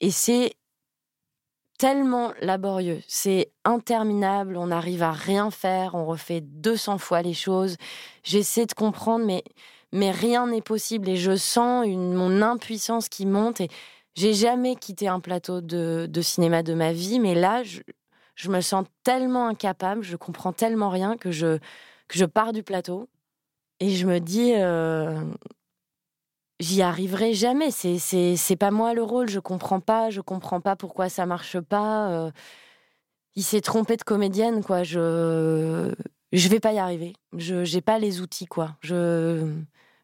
Et c'est tellement laborieux, c'est interminable, on n'arrive à rien faire, on refait 200 fois les choses. J'essaie de comprendre, mais, mais rien n'est possible et je sens une, mon impuissance qui monte. Et j'ai jamais quitté un plateau de, de cinéma de ma vie, mais là, je, je me sens tellement incapable, je comprends tellement rien que je, que je pars du plateau et je me dis, euh, j'y arriverai jamais. C'est, c'est, c'est pas moi le rôle, je comprends pas, je comprends pas pourquoi ça marche pas. Euh. il s'est trompé de comédienne, quoi. Je, je vais pas y arriver. Je, j'ai pas les outils, quoi. Je,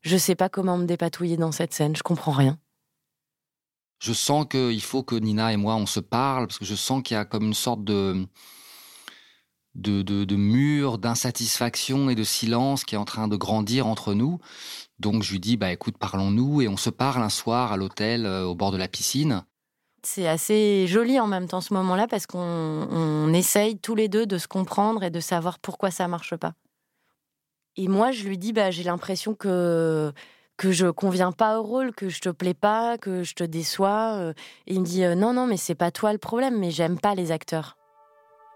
je sais pas comment me dépatouiller dans cette scène, je comprends rien je sens qu'il faut que Nina et moi, on se parle, parce que je sens qu'il y a comme une sorte de, de, de, mur d'insatisfaction et de silence qui est en train de grandir entre nous. Donc je lui dis, bah écoute, parlons-nous, et on se parle un soir à l'hôtel euh, au bord de la piscine. C'est assez joli en même temps ce moment-là parce qu'on essaye tous les deux de se comprendre et de savoir pourquoi ça marche pas. Et moi, je lui dis, bah, j'ai l'impression que que je conviens pas au rôle, que je te plais pas, que je te déçois. Euh. Et il me dit euh, non, non, mais c'est pas toi le problème, mais j'aime pas les acteurs.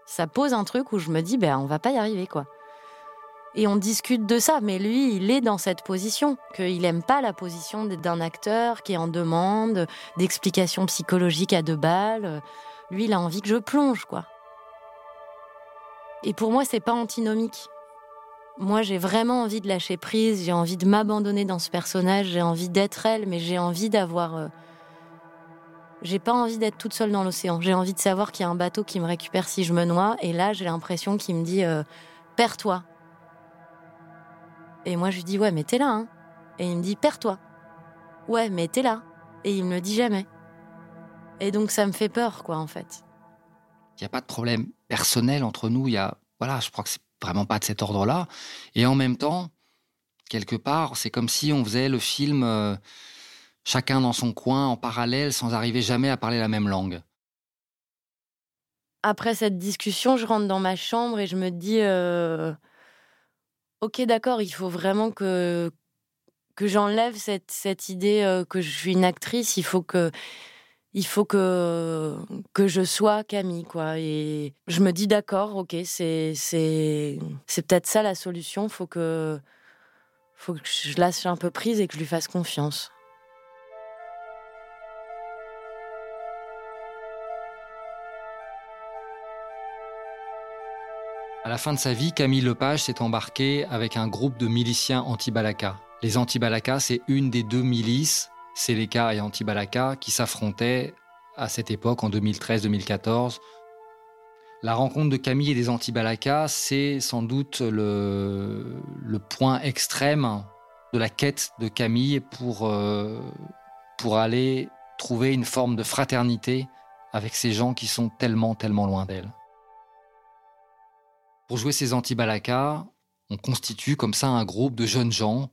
Ça pose un truc où je me dis ben on va pas y arriver quoi. Et on discute de ça, mais lui, il est dans cette position, qu'il aime pas la position d'un acteur qui est en demande d'explications psychologiques à deux balles. Lui, il a envie que je plonge, quoi. Et pour moi, c'est pas antinomique. Moi, j'ai vraiment envie de lâcher prise, j'ai envie de m'abandonner dans ce personnage, j'ai envie d'être elle, mais j'ai envie d'avoir. J'ai pas envie d'être toute seule dans l'océan. J'ai envie de savoir qu'il y a un bateau qui me récupère si je me noie, et là, j'ai l'impression qu'il me dit euh, Perds-toi. Et moi, je lui dis Ouais, mais t'es là, hein. Et il me dit Perds-toi. Ouais, mais t'es là. Et il me le dit jamais. Et donc, ça me fait peur, quoi, en fait. Il n'y a pas de problème personnel entre nous. Il y a. Voilà, je crois que c'est vraiment pas de cet ordre-là. Et en même temps, quelque part, c'est comme si on faisait le film euh, chacun dans son coin, en parallèle, sans arriver jamais à parler la même langue. Après cette discussion, je rentre dans ma chambre et je me dis, euh, ok, d'accord, il faut vraiment que que j'enlève cette, cette idée euh, que je suis une actrice. Il faut que il faut que que je sois Camille quoi et je me dis d'accord ok c'est c'est c'est peut-être ça la solution faut que faut que je lâche un peu prise et que je lui fasse confiance À la fin de sa vie, Camille Lepage s'est embarqué avec un groupe de miliciens anti-Balaka. Les anti-Balaka, c'est une des deux milices, Seleka et anti-Balaka, qui s'affrontaient à cette époque, en 2013-2014. La rencontre de Camille et des anti-Balaka, c'est sans doute le, point extrême de la quête de Camille pour, euh, pour aller trouver une forme de fraternité avec ces gens qui sont tellement, tellement loin d'elle. Pour jouer ces anti-Balaka, on constitue comme ça un groupe de jeunes gens,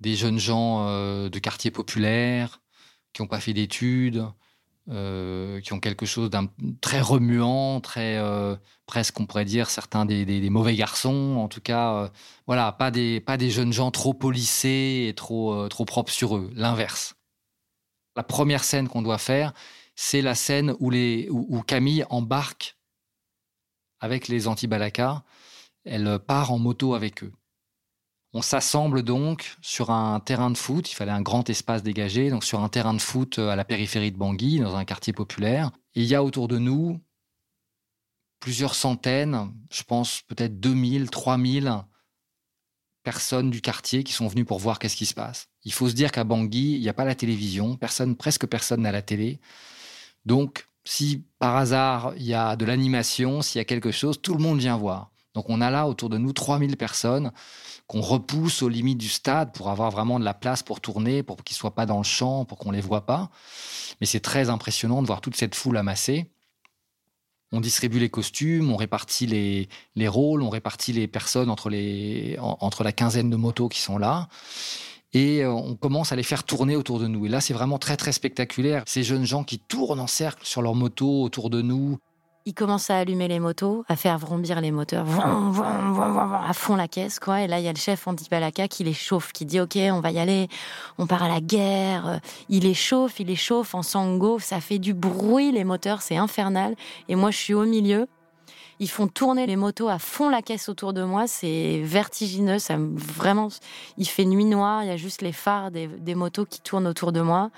des jeunes gens euh, de quartiers populaires, qui n'ont pas fait d'études, euh, qui ont quelque chose d'un très remuant, très euh, presque on pourrait dire certains des, mauvais garçons, en tout cas, voilà, pas des pas des jeunes gens trop polissés et trop trop propres sur eux, l'inverse. La première scène qu'on doit faire, c'est la scène où les où Camille embarque avec les anti-Balaka. Elle part en moto avec eux. On s'assemble donc sur un terrain de foot. Il fallait un grand espace dégagé, donc sur un terrain de foot à la périphérie de Bangui, dans un quartier populaire. il y a autour de nous plusieurs centaines, je pense peut-être 2000, 3000 personnes du quartier qui sont venues pour voir qu'est-ce qui se passe. Il faut se dire qu'à Bangui, il n'y a pas la télévision, personne, presque personne n'a la télé. Donc, si par hasard il y a de l'animation, s'il y a quelque chose, tout le monde vient voir. Donc on a là autour de nous 3000 personnes qu'on repousse aux limites du stade pour avoir vraiment de la place pour tourner, pour qu'ils ne soient pas dans le champ, pour qu'on ne les voit pas. Mais c'est très impressionnant de voir toute cette foule amassée. On distribue les costumes, on répartit les, les rôles, on répartit les personnes entre, les, entre la quinzaine de motos qui sont là et euh, on commence à les faire tourner autour de nous. Et là, c'est vraiment très très spectaculaire. Ces jeunes gens qui tournent en cercle sur leur moto autour de nous. Ils commencent à allumer les motos, à faire vrombir les moteurs, à fond la caisse, quoi. Et là, il y a le chef Antibalaka qui les chauffe, qui dit OK, on va y aller, on part à la guerre. Il les chauffe, il les chauffe en sango, ça fait du bruit les moteurs, c'est infernal. Et moi, je suis au milieu ils font tourner les motos à fond la caisse autour de moi. C'est vertigineux. Ça vraiment, il fait nuit noire. Il y a juste les phares des, motos qui tournent autour de moi.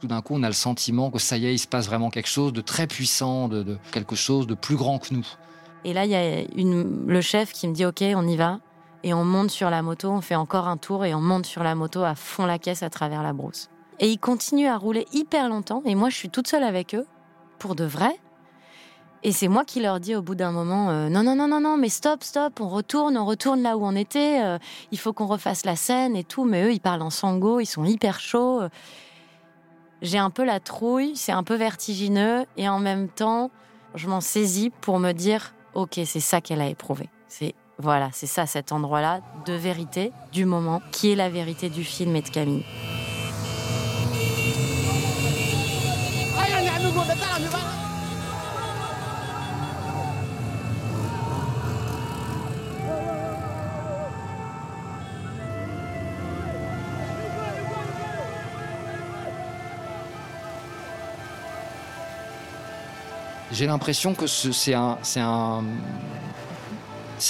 Tout d'un coup, on a le sentiment que ça y est, il se passe vraiment quelque chose de très puissant, de, quelque chose de plus grand que nous. Et là, il y a une, le chef qui me dit OK, on y va. Et on monte sur la moto, on fait encore un tour et on monte sur la moto à fond la caisse à travers la brousse. Et ils continuent à rouler hyper longtemps. Et moi, je suis toute seule avec eux, pour de vrai. Et c'est moi qui leur dis au bout d'un moment euh, non non non non non mais stop stop on retourne on retourne là où on était euh, il faut qu'on refasse la scène et tout. Mais eux ils parlent en sango ils sont hyper chauds. J'ai un peu la trouille c'est un peu vertigineux. Et en même temps je m'en saisis pour me dire ok c'est ça qu'elle a éprouvé. C'est voilà c'est ça cet endroit là de vérité du moment qui est la vérité du film et de Camille J'ai l'impression que c'est un, un,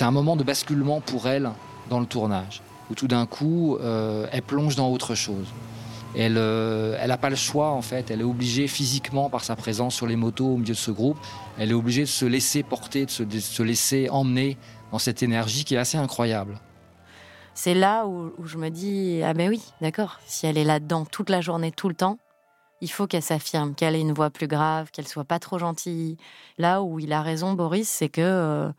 un moment de basculement pour elle dans le tournage, où tout d'un coup, euh, elle plonge dans autre chose. Elle n'a euh, pas le choix, en fait. Elle est obligée physiquement, par sa présence sur les motos au milieu de ce groupe, elle est obligée de se laisser porter, de se, de se laisser emmener dans cette énergie qui est assez incroyable. C'est là où, où, je me dis, ah ben oui, d'accord, si elle est là-dedans toute la journée, tout le temps, il faut qu'elle s'affirme, qu'elle ait une voix plus grave, qu'elle soit pas trop gentille. Là où il a raison, Boris, c'est que euh,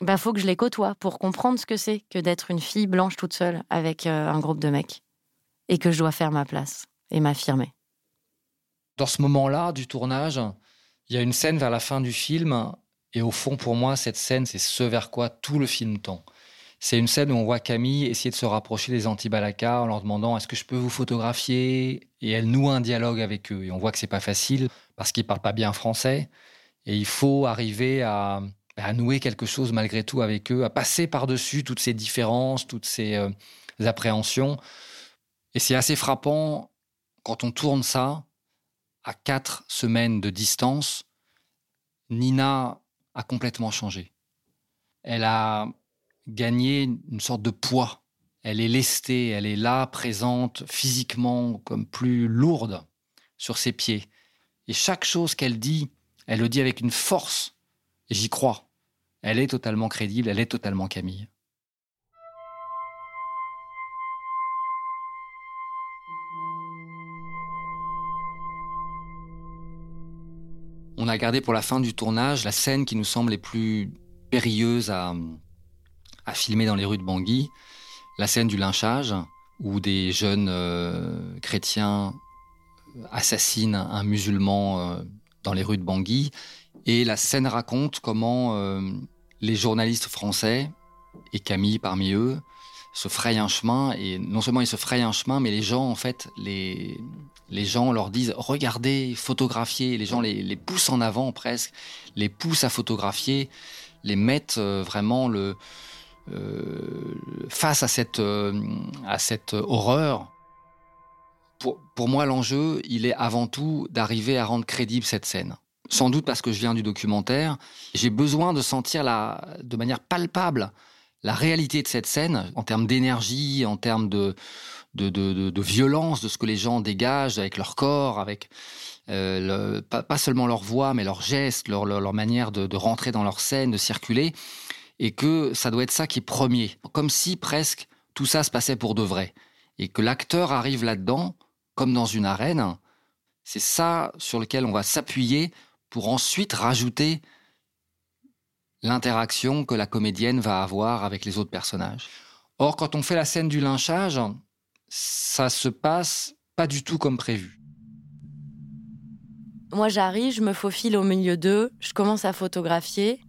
bah faut que je les côtoie pour comprendre ce que c'est que d'être une fille blanche toute seule avec euh, un groupe de mecs et que je dois faire ma place et m'affirmer. Dans ce moment-là du tournage, il y a une scène vers la fin du film et au fond pour moi cette scène c'est ce vers quoi tout le film tend. C'est une scène où on voit Camille essayer de se rapprocher des anti-Balaka en leur demandant est-ce que je peux vous photographier? Et elle noue un dialogue avec eux. Et on voit que c'est pas facile parce qu'ils parlent pas bien français. Et il faut arriver à, nouer quelque chose malgré tout avec eux, à passer par-dessus toutes ces différences, toutes ces euh, appréhensions. Et c'est assez frappant quand on tourne ça à quatre semaines de distance. Nina a complètement changé. Elle a gagner une sorte de poids. Elle est lestée, elle est là, présente, physiquement, comme plus lourde sur ses pieds. Et chaque chose qu'elle dit, elle le dit avec une force. Et j'y crois. Elle est totalement crédible, elle est totalement Camille. On a gardé pour la fin du tournage la scène qui nous semble les plus périlleuses à, à filmer dans les rues de Bangui, la scène du lynchage, où des jeunes euh, chrétiens assassinent un musulman euh, dans les rues de Bangui. Et la scène raconte comment euh, les journalistes français, et Camille parmi eux, se frayent un chemin. Et non seulement ils se frayent un chemin, mais les gens, en fait, les, les gens leur disent regardez, photographiez. Les gens les, les poussent en avant presque, les poussent à photographier, les mettent vraiment le, euh, face à cette, euh, à cette horreur, pour, pour moi, l'enjeu, il est avant tout d'arriver à rendre crédible cette scène. Sans doute parce que je viens du documentaire, j'ai besoin de sentir la, de manière palpable la réalité de cette scène en termes d'énergie, en termes de, de, de, violence, de ce que les gens dégagent avec leur corps, avec euh, pas, seulement leur voix, mais leurs gestes, leur, leur, leur manière de, rentrer dans leur scène, de circuler et que ça doit être ça qui est premier. Comme si presque tout ça se passait pour de vrai. Et que l'acteur arrive là-dedans, comme dans une arène, c'est ça sur lequel on va s'appuyer pour ensuite rajouter l'interaction que la comédienne va avoir avec les autres personnages. Or, quand on fait la scène du lynchage, ça se passe pas du tout comme prévu. Moi, j'arrive, je me faufile au milieu d'eux, je commence à photographier.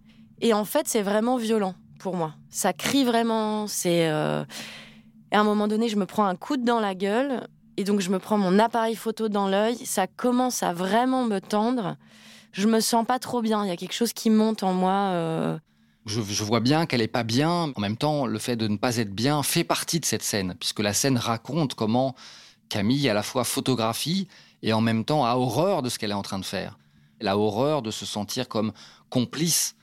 Et en fait, c'est vraiment violent pour moi. Ça crie vraiment. C'est. Euh... à un moment donné, je me prends un coup dans la gueule. Et donc, je me prends mon appareil photo dans l'œil. Ça commence à vraiment me tendre. Je me sens pas trop bien. Il y a quelque chose qui monte en moi. Euh... Je, je, vois bien qu'elle est pas bien. En même temps, le fait de ne pas être bien fait partie de cette scène, puisque la scène raconte comment Camille à la fois photographie et en même temps a horreur de ce qu'elle est en train de faire. Elle a horreur de se sentir comme complice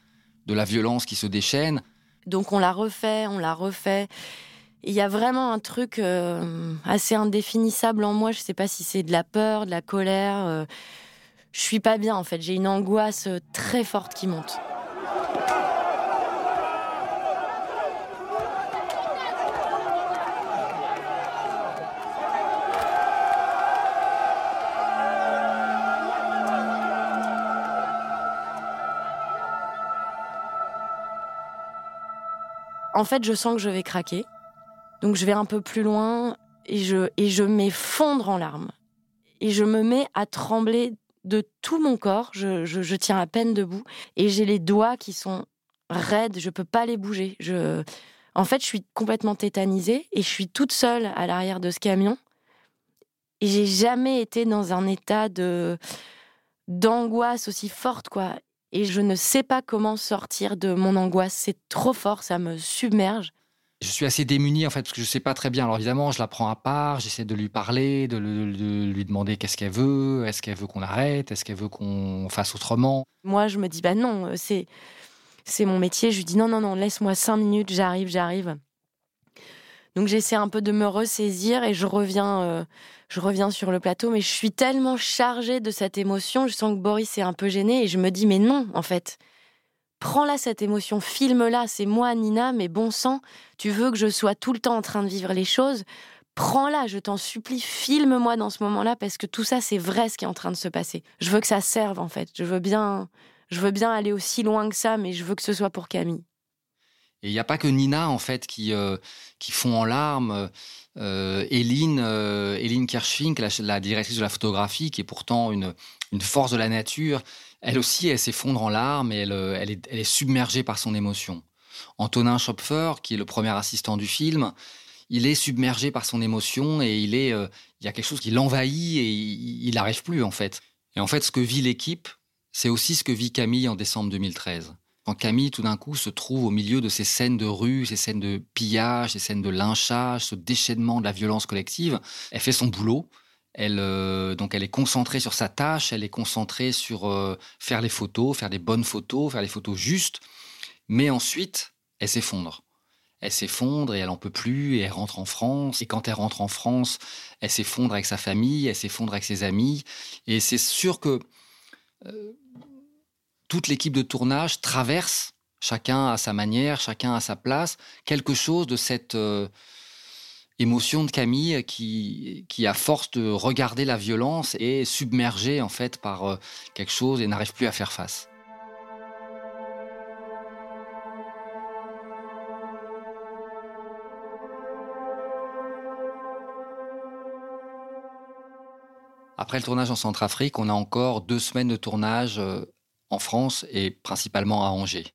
de la violence qui se déchaîne. Donc on la refait, on la refait. Il y a vraiment un truc euh, assez indéfinissable en moi. Je ne sais pas si c'est de la peur, de la colère. Euh, je suis pas bien en fait. J'ai une angoisse très forte qui monte. En fait, je sens que je vais craquer. Donc je vais un peu plus loin et je, et je m'effondre en larmes. Et je me mets à trembler de tout mon corps. Je, je, je tiens à peine debout. Et j'ai les doigts qui sont raides. Je peux pas les bouger. Je... En fait, je suis complètement tétanisée et je suis toute seule à l'arrière de ce camion. Et j'ai jamais été dans un état de d'angoisse aussi forte, quoi et je ne sais pas comment sortir de mon angoisse. C'est trop fort, ça me submerge. Je suis assez démuni en fait parce que je sais pas très bien. Alors évidemment, je la prends à part, j'essaie de lui parler, de, le, de lui demander qu'est-ce qu'elle veut, est-ce qu'elle veut qu'on arrête, est-ce qu'elle veut qu'on fasse autrement. Moi, je me dis bah non, c'est c'est mon métier. Je lui dis non non non, laisse-moi cinq minutes, j'arrive, j'arrive. Donc j'essaie un peu de me ressaisir et je reviens, euh, je reviens sur le plateau, mais je suis tellement chargée de cette émotion, je sens que Boris est un peu gêné et je me dis mais non en fait. Prends-la cette émotion, filme-la, c'est moi Nina, mais bon sang, tu veux que je sois tout le temps en train de vivre les choses, prends-la, je t'en supplie, filme-moi dans ce moment-là parce que tout ça c'est vrai ce qui est en train de se passer. Je veux que ça serve en fait, je veux bien je veux bien aller aussi loin que ça mais je veux que ce soit pour Camille. Et il n'y a pas que Nina, en fait, qui, euh, qui fond en larmes. Euh, Eline, euh, Eline la, directrice de la photographie, qui est pourtant une, une force de la nature, elle aussi, elle s'effondre en larmes et elle, euh, elle, est, submergée par son émotion. Antonin Schopfer, qui est le premier assistant du film, il est submergé par son émotion et il est, il y a quelque chose qui l'envahit et il n'arrive plus, en fait. Et en fait, ce que vit l'équipe, c'est aussi ce que vit Camille en décembre 2013 quand Camille, tout d'un coup, se trouve au milieu de ces scènes de rue, ces scènes de pillage, ces scènes de lynchage, ce déchaînement de la violence collective, elle fait son boulot. Elle, euh, donc elle est concentrée sur sa tâche, elle est concentrée sur euh, faire les photos, faire des bonnes photos, faire les photos justes. Mais ensuite, elle s'effondre. Elle s'effondre et elle en peut plus et elle rentre en France. Et quand elle rentre en France, elle s'effondre avec sa famille, elle s'effondre avec ses amis. Et c'est sûr que euh, toute l'équipe de tournage traverse chacun à sa manière, chacun à sa place, quelque chose de cette émotion de Camille qui, à force de regarder la violence, est submergée en fait par quelque chose et n'arrive plus à faire face. Après le tournage en Centrafrique, on a encore deux semaines de tournage euh, en France et principalement à Angers.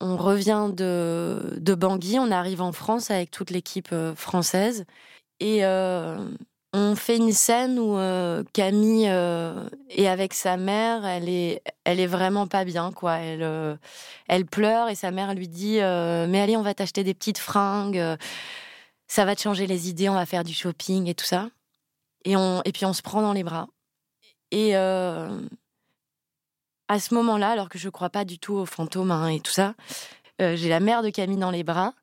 On revient de, de Bangui, on arrive en France avec toute l'équipe euh, française et euh, on fait une scène où Camille est avec sa mère, elle est, elle est vraiment pas bien quoi. Elle, elle pleure et sa mère lui dit mais allez on va t'acheter des petites fringues, ça va te changer les idées, on va faire du shopping et tout ça. Et, on, et puis on se prend dans les bras. Et euh, à ce moment-là, alors que je ne crois pas du tout aux fantômes hein, et tout ça, euh, j'ai la mère de Camille dans les bras,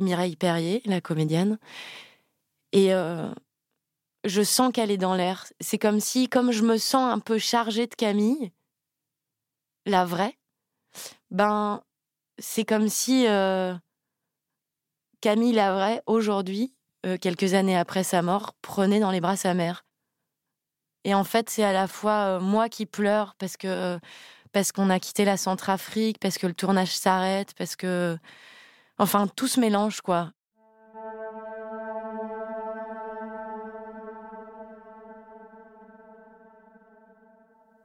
Mireille Perrier, la comédienne. Et euh, je sens qu'elle est dans l'air. C'est comme si, comme je me sens un peu chargée de Camille, la vraie, ben, c'est comme si Camille, la vraie, aujourd'hui, euh, quelques années après sa mort, prenait dans les bras sa mère. Et en fait, c'est à la fois euh, moi qui pleure parce que euh, parce qu'on a quitté la Centrafrique, parce que le tournage s'arrête, parce que enfin tout se mélange quoi.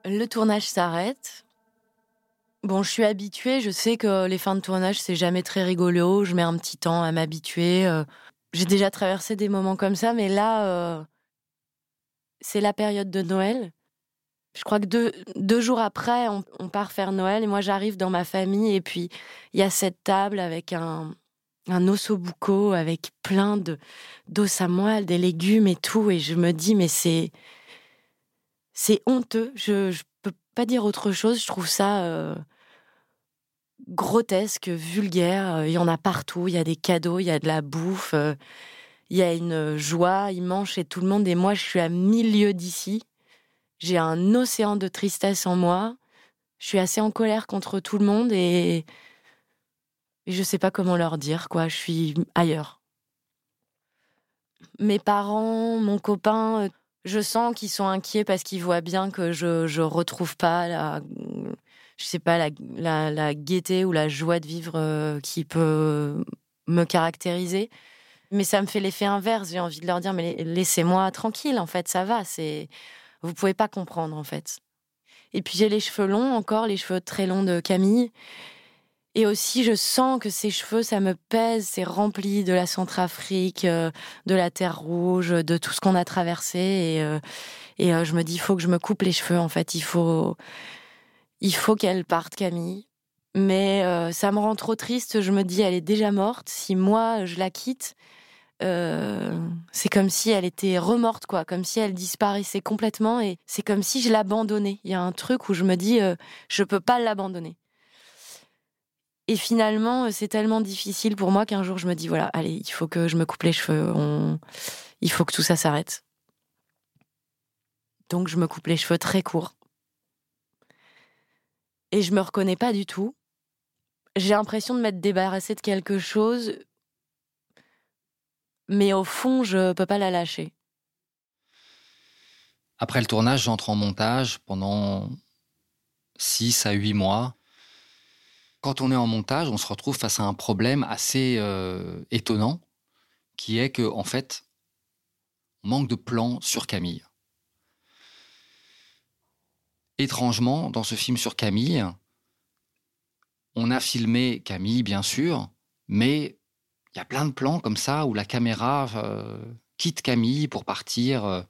Le tournage s'arrête. Bon, je suis habituée, je sais que les fins de tournage, c'est jamais très rigolo, je mets un petit temps à m'habituer. J'ai déjà traversé des moments comme ça, mais là, euh, c'est la période de Noël. Je crois que deux, jours après, on, part faire Noël et moi j'arrive dans ma famille et puis il y a cette table avec un, un ossobuco avec plein de d'os à moelle, des légumes et tout et je me dis mais c'est c'est honteux. Je je peux pas dire autre chose. Je trouve ça euh, grotesque, vulgaire. Il y en a partout. Il y a des cadeaux, il y a de la bouffe, euh, il y a une joie immense chez tout le monde. Et moi, je suis à milieu d'ici. J'ai un océan de tristesse en moi. Je suis assez en colère contre tout le monde et, et je sais pas comment leur dire, quoi. Je suis ailleurs. Mes parents, mon copain, euh, je sens qu'ils sont inquiets parce qu'ils voient bien que je ne retrouve pas la, je sais pas, la, la, gaieté ou la joie de vivre euh, qui peut me caractériser. Mais ça me fait l'effet inverse. J'ai envie de leur dire, mais laissez-moi tranquille, en fait, ça va. C'est, vous pouvez pas comprendre, en fait. Et puis j'ai les cheveux longs encore, les cheveux très longs de Camille. Et aussi, je sens que ces cheveux, ça me pèse, c'est rempli de la Centrafrique, euh, de la Terre Rouge, de tout ce qu'on a traversé. Et, euh, et je me dis, il faut que je me coupe les cheveux, en fait. Il faut, il faut qu'elle parte, Camille. Mais euh, ça me rend trop triste. Je me dis, elle est déjà morte. Si moi, je la quitte, euh, c'est comme si elle était remorte, quoi. Comme si elle disparaissait complètement. Et c'est comme si je l'abandonnais. Il y a un truc où je me dis, euh, je peux pas l'abandonner. Et finalement, c'est tellement difficile pour moi qu'un jour, je me dis, voilà, allez, il faut que je me coupe les cheveux. Il faut que tout ça s'arrête. Donc, je me coupe les cheveux très courts et je me reconnais pas du tout. J'ai l'impression de m'être débarrassée de quelque chose, mais au fond, je peux pas la lâcher. Après le tournage, j'entre en montage pendant 6 à 8 mois. Quand on est en montage, on se retrouve face à un problème assez euh, étonnant, qui est que, en fait, on manque de plan sur Camille étrangement, dans ce film sur Camille, on a filmé Camille, bien sûr, mais il y a plein de plans comme ça où la caméra euh, quitte Camille pour partir euh,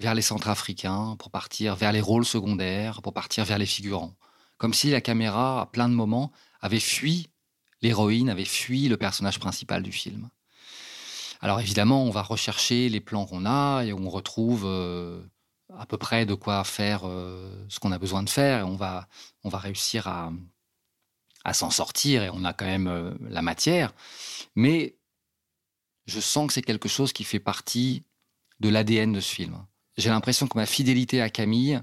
vers les Centrafricains, pour partir vers les rôles secondaires, pour partir vers les figurants. Comme si la caméra, à plein de moments, avait fui l'héroïne, avait fui le personnage principal du film. Alors évidemment, on va rechercher les plans qu'on a et on retrouve euh, à peu près de quoi faire ce qu'on a besoin de faire et on va, on va réussir à, à s'en sortir et on a quand même euh, la matière. Mais je sens que c'est quelque chose qui fait partie de l'ADN de ce film. J'ai l'impression que ma fidélité à Camille,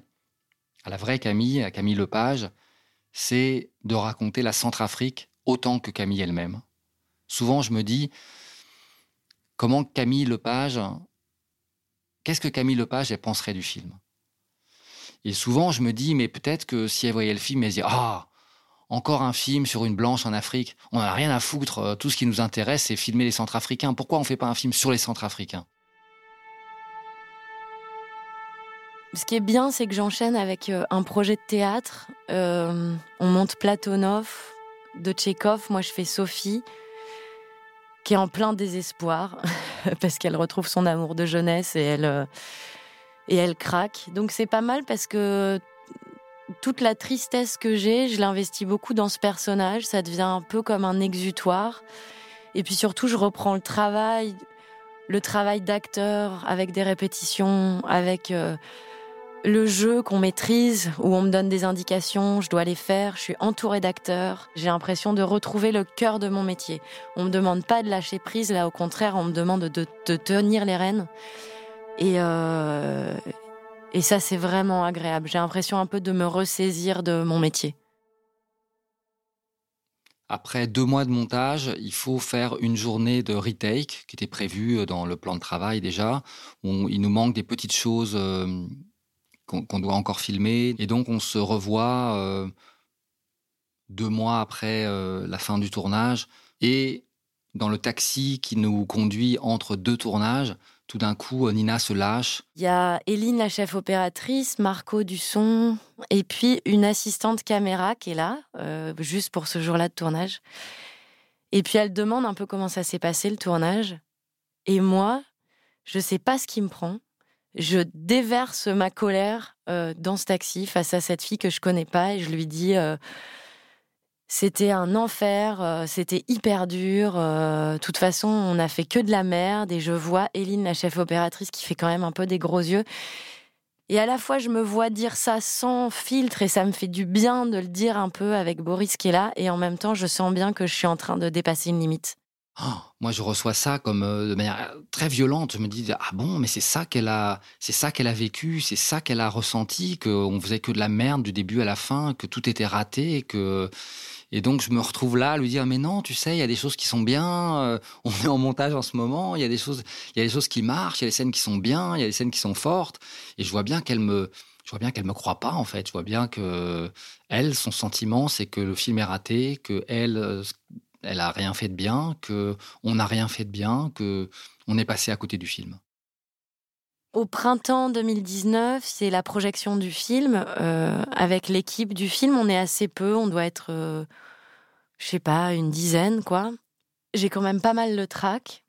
à la vraie Camille, à Camille Lepage, c'est de raconter la Centrafrique autant que Camille elle-même. Souvent, je me dis, comment Camille Lepage, qu'est-ce que Camille Lepage elle penserait du film? Et souvent, je me dis, mais peut-être que si elle voyait le film, elle se ah, encore un film sur une blanche en Afrique, on n'a rien à foutre, euh, tout ce qui nous intéresse, c'est filmer les Centrafricains. Pourquoi on ne fait pas un film sur les Centrafricains? Ce qui est bien, c'est que j'enchaîne avec euh, un projet de théâtre. Euh, on monte Platonov de Tchékov. Moi, je fais Sophie, qui est en plein désespoir parce qu'elle retrouve son amour de jeunesse et elle, et elle craque. Donc, c'est pas mal parce que toute la tristesse que j'ai, je l'investis beaucoup dans ce personnage. Ça devient un peu comme un exutoire. Et puis surtout, je reprends le travail, le travail d'acteur avec des répétitions, avec le jeu qu'on maîtrise, où on me donne des indications, je dois les faire, je suis entourée d'acteurs, j'ai l'impression de retrouver le cœur de mon métier. On me demande pas de lâcher prise, là au contraire, on me demande de, tenir les rênes. Et, euh, et ça, c'est vraiment agréable. J'ai l'impression un peu de me ressaisir de mon métier. Après deux mois de montage, il faut faire une journée de retake qui était prévue dans le plan de travail déjà. Où il nous manque des petites choses euh, qu'on doit encore filmer. Et donc on se revoit euh, deux mois après euh, la fin du tournage. Et dans le taxi qui nous conduit entre deux tournages, tout d'un coup, Nina se lâche. Il y a Eline, la chef opératrice, Marco du son, et puis une assistante caméra qui est là, euh, juste pour ce jour-là de tournage. Et puis elle demande un peu comment ça s'est passé le tournage. Et moi, je sais pas ce qui me prend je déverse ma colère euh, dans ce taxi face à cette fille que je connais pas et je lui dis euh, c'était un enfer, euh, c'était hyper dur. De toute façon, on n'a fait que de la merde et je vois Eline, la chef opératrice, qui fait quand même un peu des gros yeux. Et à la fois, je me vois dire ça sans filtre et ça me fait du bien de le dire un peu avec Boris qui est là. Et en même temps, je sens bien que je suis en train de dépasser une limite. Oh, moi, je reçois ça comme euh, de manière très violente. Je me dis ah bon, mais c'est ça qu'elle a, c'est ça qu'elle a vécu, c'est ça qu'elle a ressenti, qu'on faisait que de la merde du début à la fin, que tout était raté, que et donc je me retrouve là à lui dire mais non, tu sais, il y a des choses qui sont bien. Euh, on est en montage en ce moment, il y a des choses, il y a des choses qui marchent, il y a des scènes qui sont bien, il y a des scènes qui sont fortes. Et je vois bien qu'elle me, je vois bien qu'elle me croit pas en fait. Je vois bien que elle, son sentiment, c'est que le film est raté, que elle, euh, elle a rien fait de bien, que on n'a rien fait de bien, que on est passé à côté du film. Au printemps 2019, c'est la projection du film. Euh, avec l'équipe du film, on est assez peu, on doit être, euh, je sais pas, une dizaine, quoi. J'ai quand même pas mal le trac.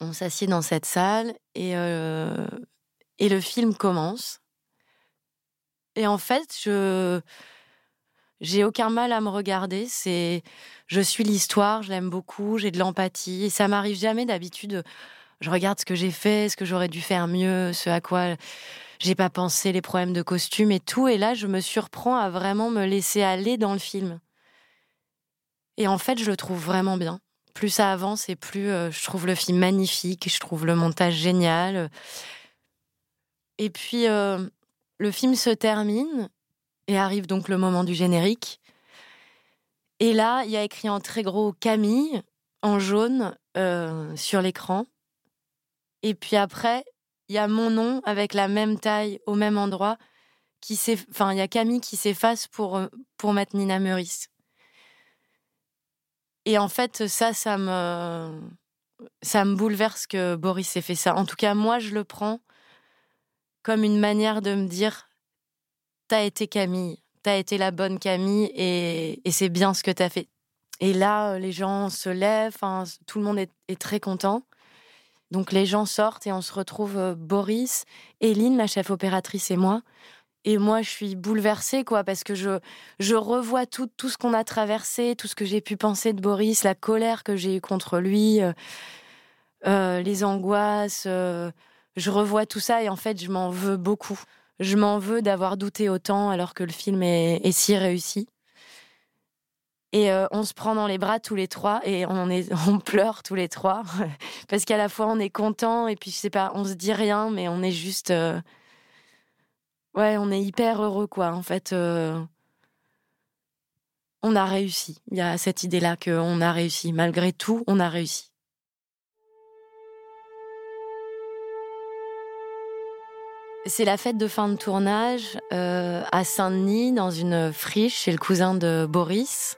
On s'assied dans cette salle et, euh, et le film commence. Et en fait, je j'ai aucun mal à me regarder. C'est, je suis l'histoire, je l'aime beaucoup, j'ai de l'empathie. Et ça m'arrive jamais d'habitude. Je regarde ce que j'ai fait, ce que j'aurais dû faire mieux, ce à quoi j'ai pas pensé, les problèmes de costume et tout. Et là, je me surprends à vraiment me laisser aller dans le film. Et en fait, je le trouve vraiment bien. Plus ça avance et plus euh, je trouve le film magnifique, je trouve le montage génial. Et puis, euh, le film se termine et arrive donc le moment du générique. Et là, il y a écrit en très gros Camille, en jaune, euh, sur l'écran. Et puis après, il y a mon nom avec la même taille, au même endroit. Qui enfin, il y a Camille qui s'efface pour, euh, pour mettre Nina Meurice. Et en fait, ça, ça me, ça me bouleverse que Boris ait fait ça. En tout cas, moi, je le prends comme une manière de me dire t'as été Camille, t'as été la bonne Camille et, c'est bien ce que t'as fait. Et là, euh, les gens se lèvent, tout le monde est, très content. Donc les gens sortent et on se retrouve euh, Boris, Eline, la chef opératrice et moi. Et moi, je suis bouleversée, quoi, parce que je, je revois tout, tout ce qu'on a traversé, tout ce que j'ai pu penser de Boris, la colère que j'ai eue contre lui, euh, les angoisses. je revois tout ça et en fait, je m'en veux beaucoup je m'en veux d'avoir douté autant alors que le film est, si réussi. Et euh, on se prend dans les bras tous les trois et on, pleure tous les trois parce qu'à la fois on est content et puis je sais pas, on se dit rien mais on est juste, euh, ouais, on est hyper heureux quoi. En fait, euh, on a réussi. Il y a cette idée-là qu'on a réussi. Malgré tout, on a réussi. C'est la fête de fin de tournage euh, à Saint-Denis, dans une friche chez le cousin de Boris.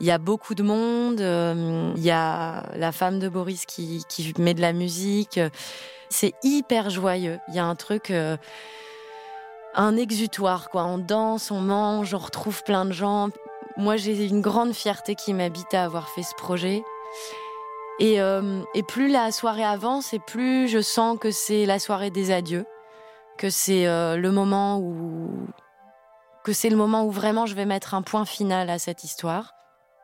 Il y a beaucoup de monde. Euh, il y a la femme de Boris qui, met de la musique. C'est hyper joyeux. Il y a un truc, euh, un exutoire, quoi. On danse, on mange, on retrouve plein de gens. Moi, j'ai une grande fierté qui m'habite à avoir fait ce projet. Et, et plus la soirée avance, et plus je sens que c'est la soirée des adieux que c'est euh, le moment où que c'est le moment où vraiment je vais mettre un point final à cette histoire.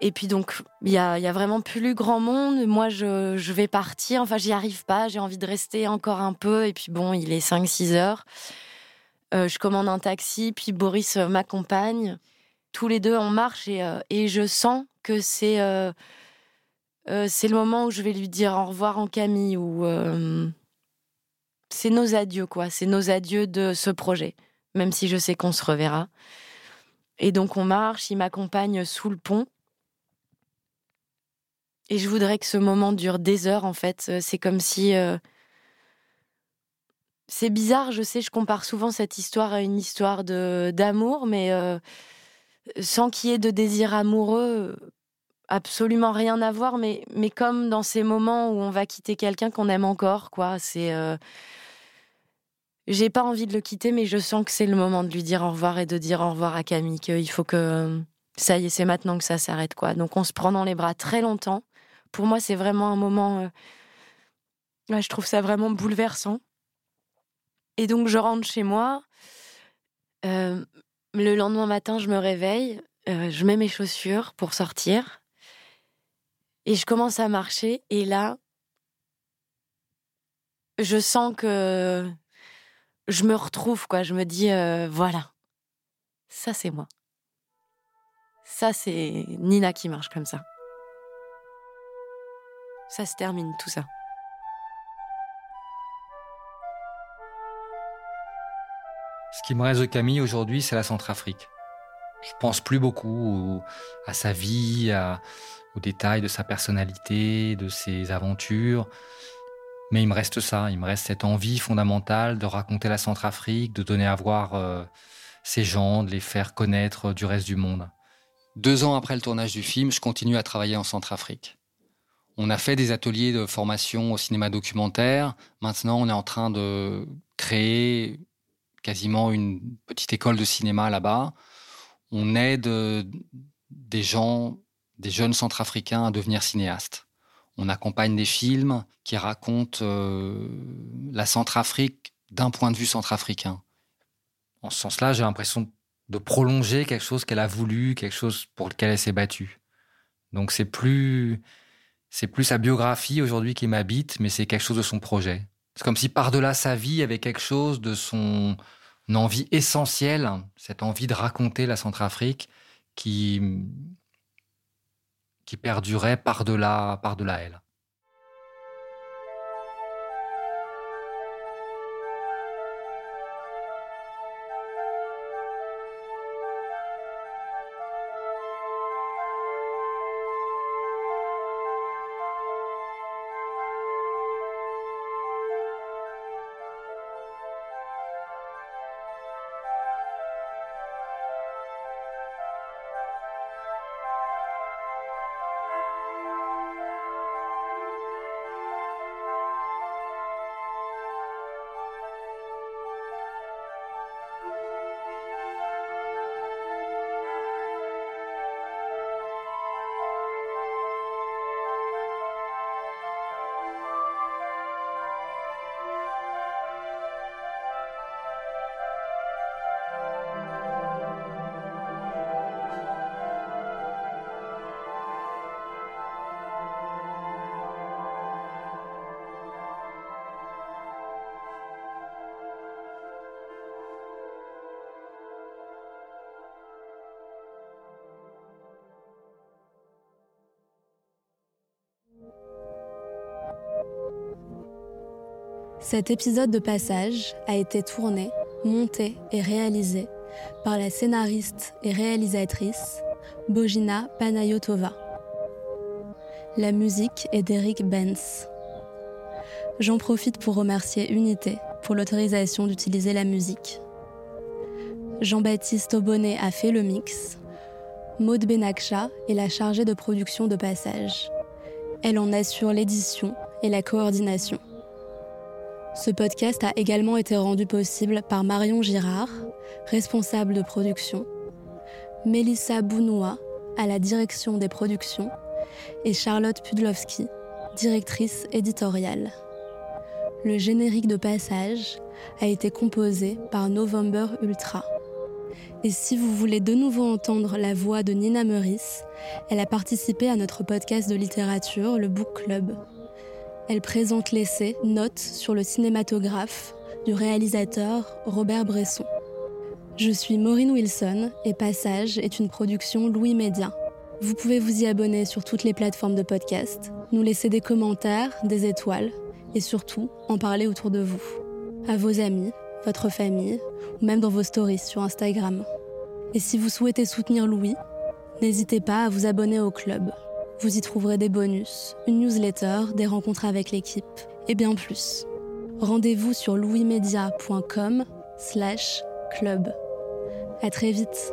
Et puis donc, il y a, y a, vraiment plus grand monde. Moi, je, je vais partir. Enfin, j'y arrive pas. J'ai envie de rester encore un peu. Et puis bon, il est 5-6 heures. Euh, je commande un taxi, puis Boris euh, m'accompagne. Tous les deux, on marche et, et je sens que c'est c'est le moment où je vais lui dire au revoir en Camille ou c'est nos adieux, quoi. C'est nos adieux de ce projet, même si je sais qu'on se reverra. Et donc on marche, il m'accompagne sous le pont. Et je voudrais que ce moment dure des heures, en fait. C'est comme si. Euh, c'est bizarre, je sais, je compare souvent cette histoire à une histoire d'amour, mais euh, sans qu'il y ait de désir amoureux, absolument rien à voir, mais, comme dans ces moments où on va quitter quelqu'un qu'on aime encore, quoi. C'est. Euh, j'ai pas envie de le quitter, mais je sens que c'est le moment de lui dire au revoir et de dire au revoir à Camille, qu'il faut que ça y est, c'est maintenant que ça s'arrête, quoi. Donc on se prend dans les bras très longtemps. Pour moi, c'est vraiment un moment. Euh, je trouve ça vraiment bouleversant. Et donc je rentre chez moi. Euh, le lendemain matin, je me réveille, euh, je mets mes chaussures pour sortir. Et je commence à marcher. Et là, je sens que je me retrouve, quoi. Je me dis, euh, voilà, ça c'est moi. Ça c'est Nina qui marche comme ça. Ça se termine, tout ça. Ce qui me reste de Camille aujourd'hui, c'est la Centrafrique. Je pense plus beaucoup à sa vie, aux détails de sa personnalité, de ses aventures. Mais il me reste ça, il me reste cette envie fondamentale de raconter la Centrafrique, de donner à voir euh, ces gens, de les faire connaître du reste du monde. Deux ans après le tournage du film, je continue à travailler en Centrafrique. On a fait des ateliers de formation au cinéma documentaire. Maintenant, on est en train de créer quasiment une petite école de cinéma là-bas. On aide euh, des gens, des jeunes centrafricains à devenir cinéastes. On accompagne des films qui racontent euh, la Centrafrique d'un point de vue centrafricain. En ce sens-là, j'ai l'impression de prolonger quelque chose qu'elle a voulu, quelque chose pour lequel elle s'est battue. Donc c'est plus c'est plus sa biographie aujourd'hui qui m'habite, mais c'est quelque chose de son projet. C'est comme si par-delà sa vie, il y avait quelque chose de son envie essentielle, cette envie de raconter la Centrafrique qui qui perdurait par-delà par -delà elle. Cet épisode de passage a été tourné, monté et réalisé par la scénariste et réalisatrice Bojina Panayotova. La musique est d'Eric Benz. J'en profite pour remercier Unité pour l'autorisation d'utiliser la musique. Jean-Baptiste Aubonnet a fait le mix. Maude Benakcha est la chargée de production de passage. Elle en assure l'édition et la coordination. Ce podcast a également été rendu possible par Marion Girard, responsable de production, Mélissa Bounoua à la direction des productions et Charlotte Pudlowski, directrice éditoriale. Le générique de passage a été composé par November Ultra. Et si vous voulez de nouveau entendre la voix de Nina Meurice, elle a participé à notre podcast de littérature, le Book Club. Elle présente l'essai Notes sur le cinématographe du réalisateur Robert Bresson. Je suis Maureen Wilson et Passage est une production Louis Média. Vous pouvez vous y abonner sur toutes les plateformes de podcast, nous laisser des commentaires, des étoiles et surtout en parler autour de vous, à vos amis, votre famille ou même dans vos stories sur Instagram. Et si vous souhaitez soutenir Louis, n'hésitez pas à vous abonner au club. Vous y trouverez des bonus, une newsletter, des rencontres avec l'équipe et bien plus. Rendez-vous sur louismedia.com slash club. À très vite.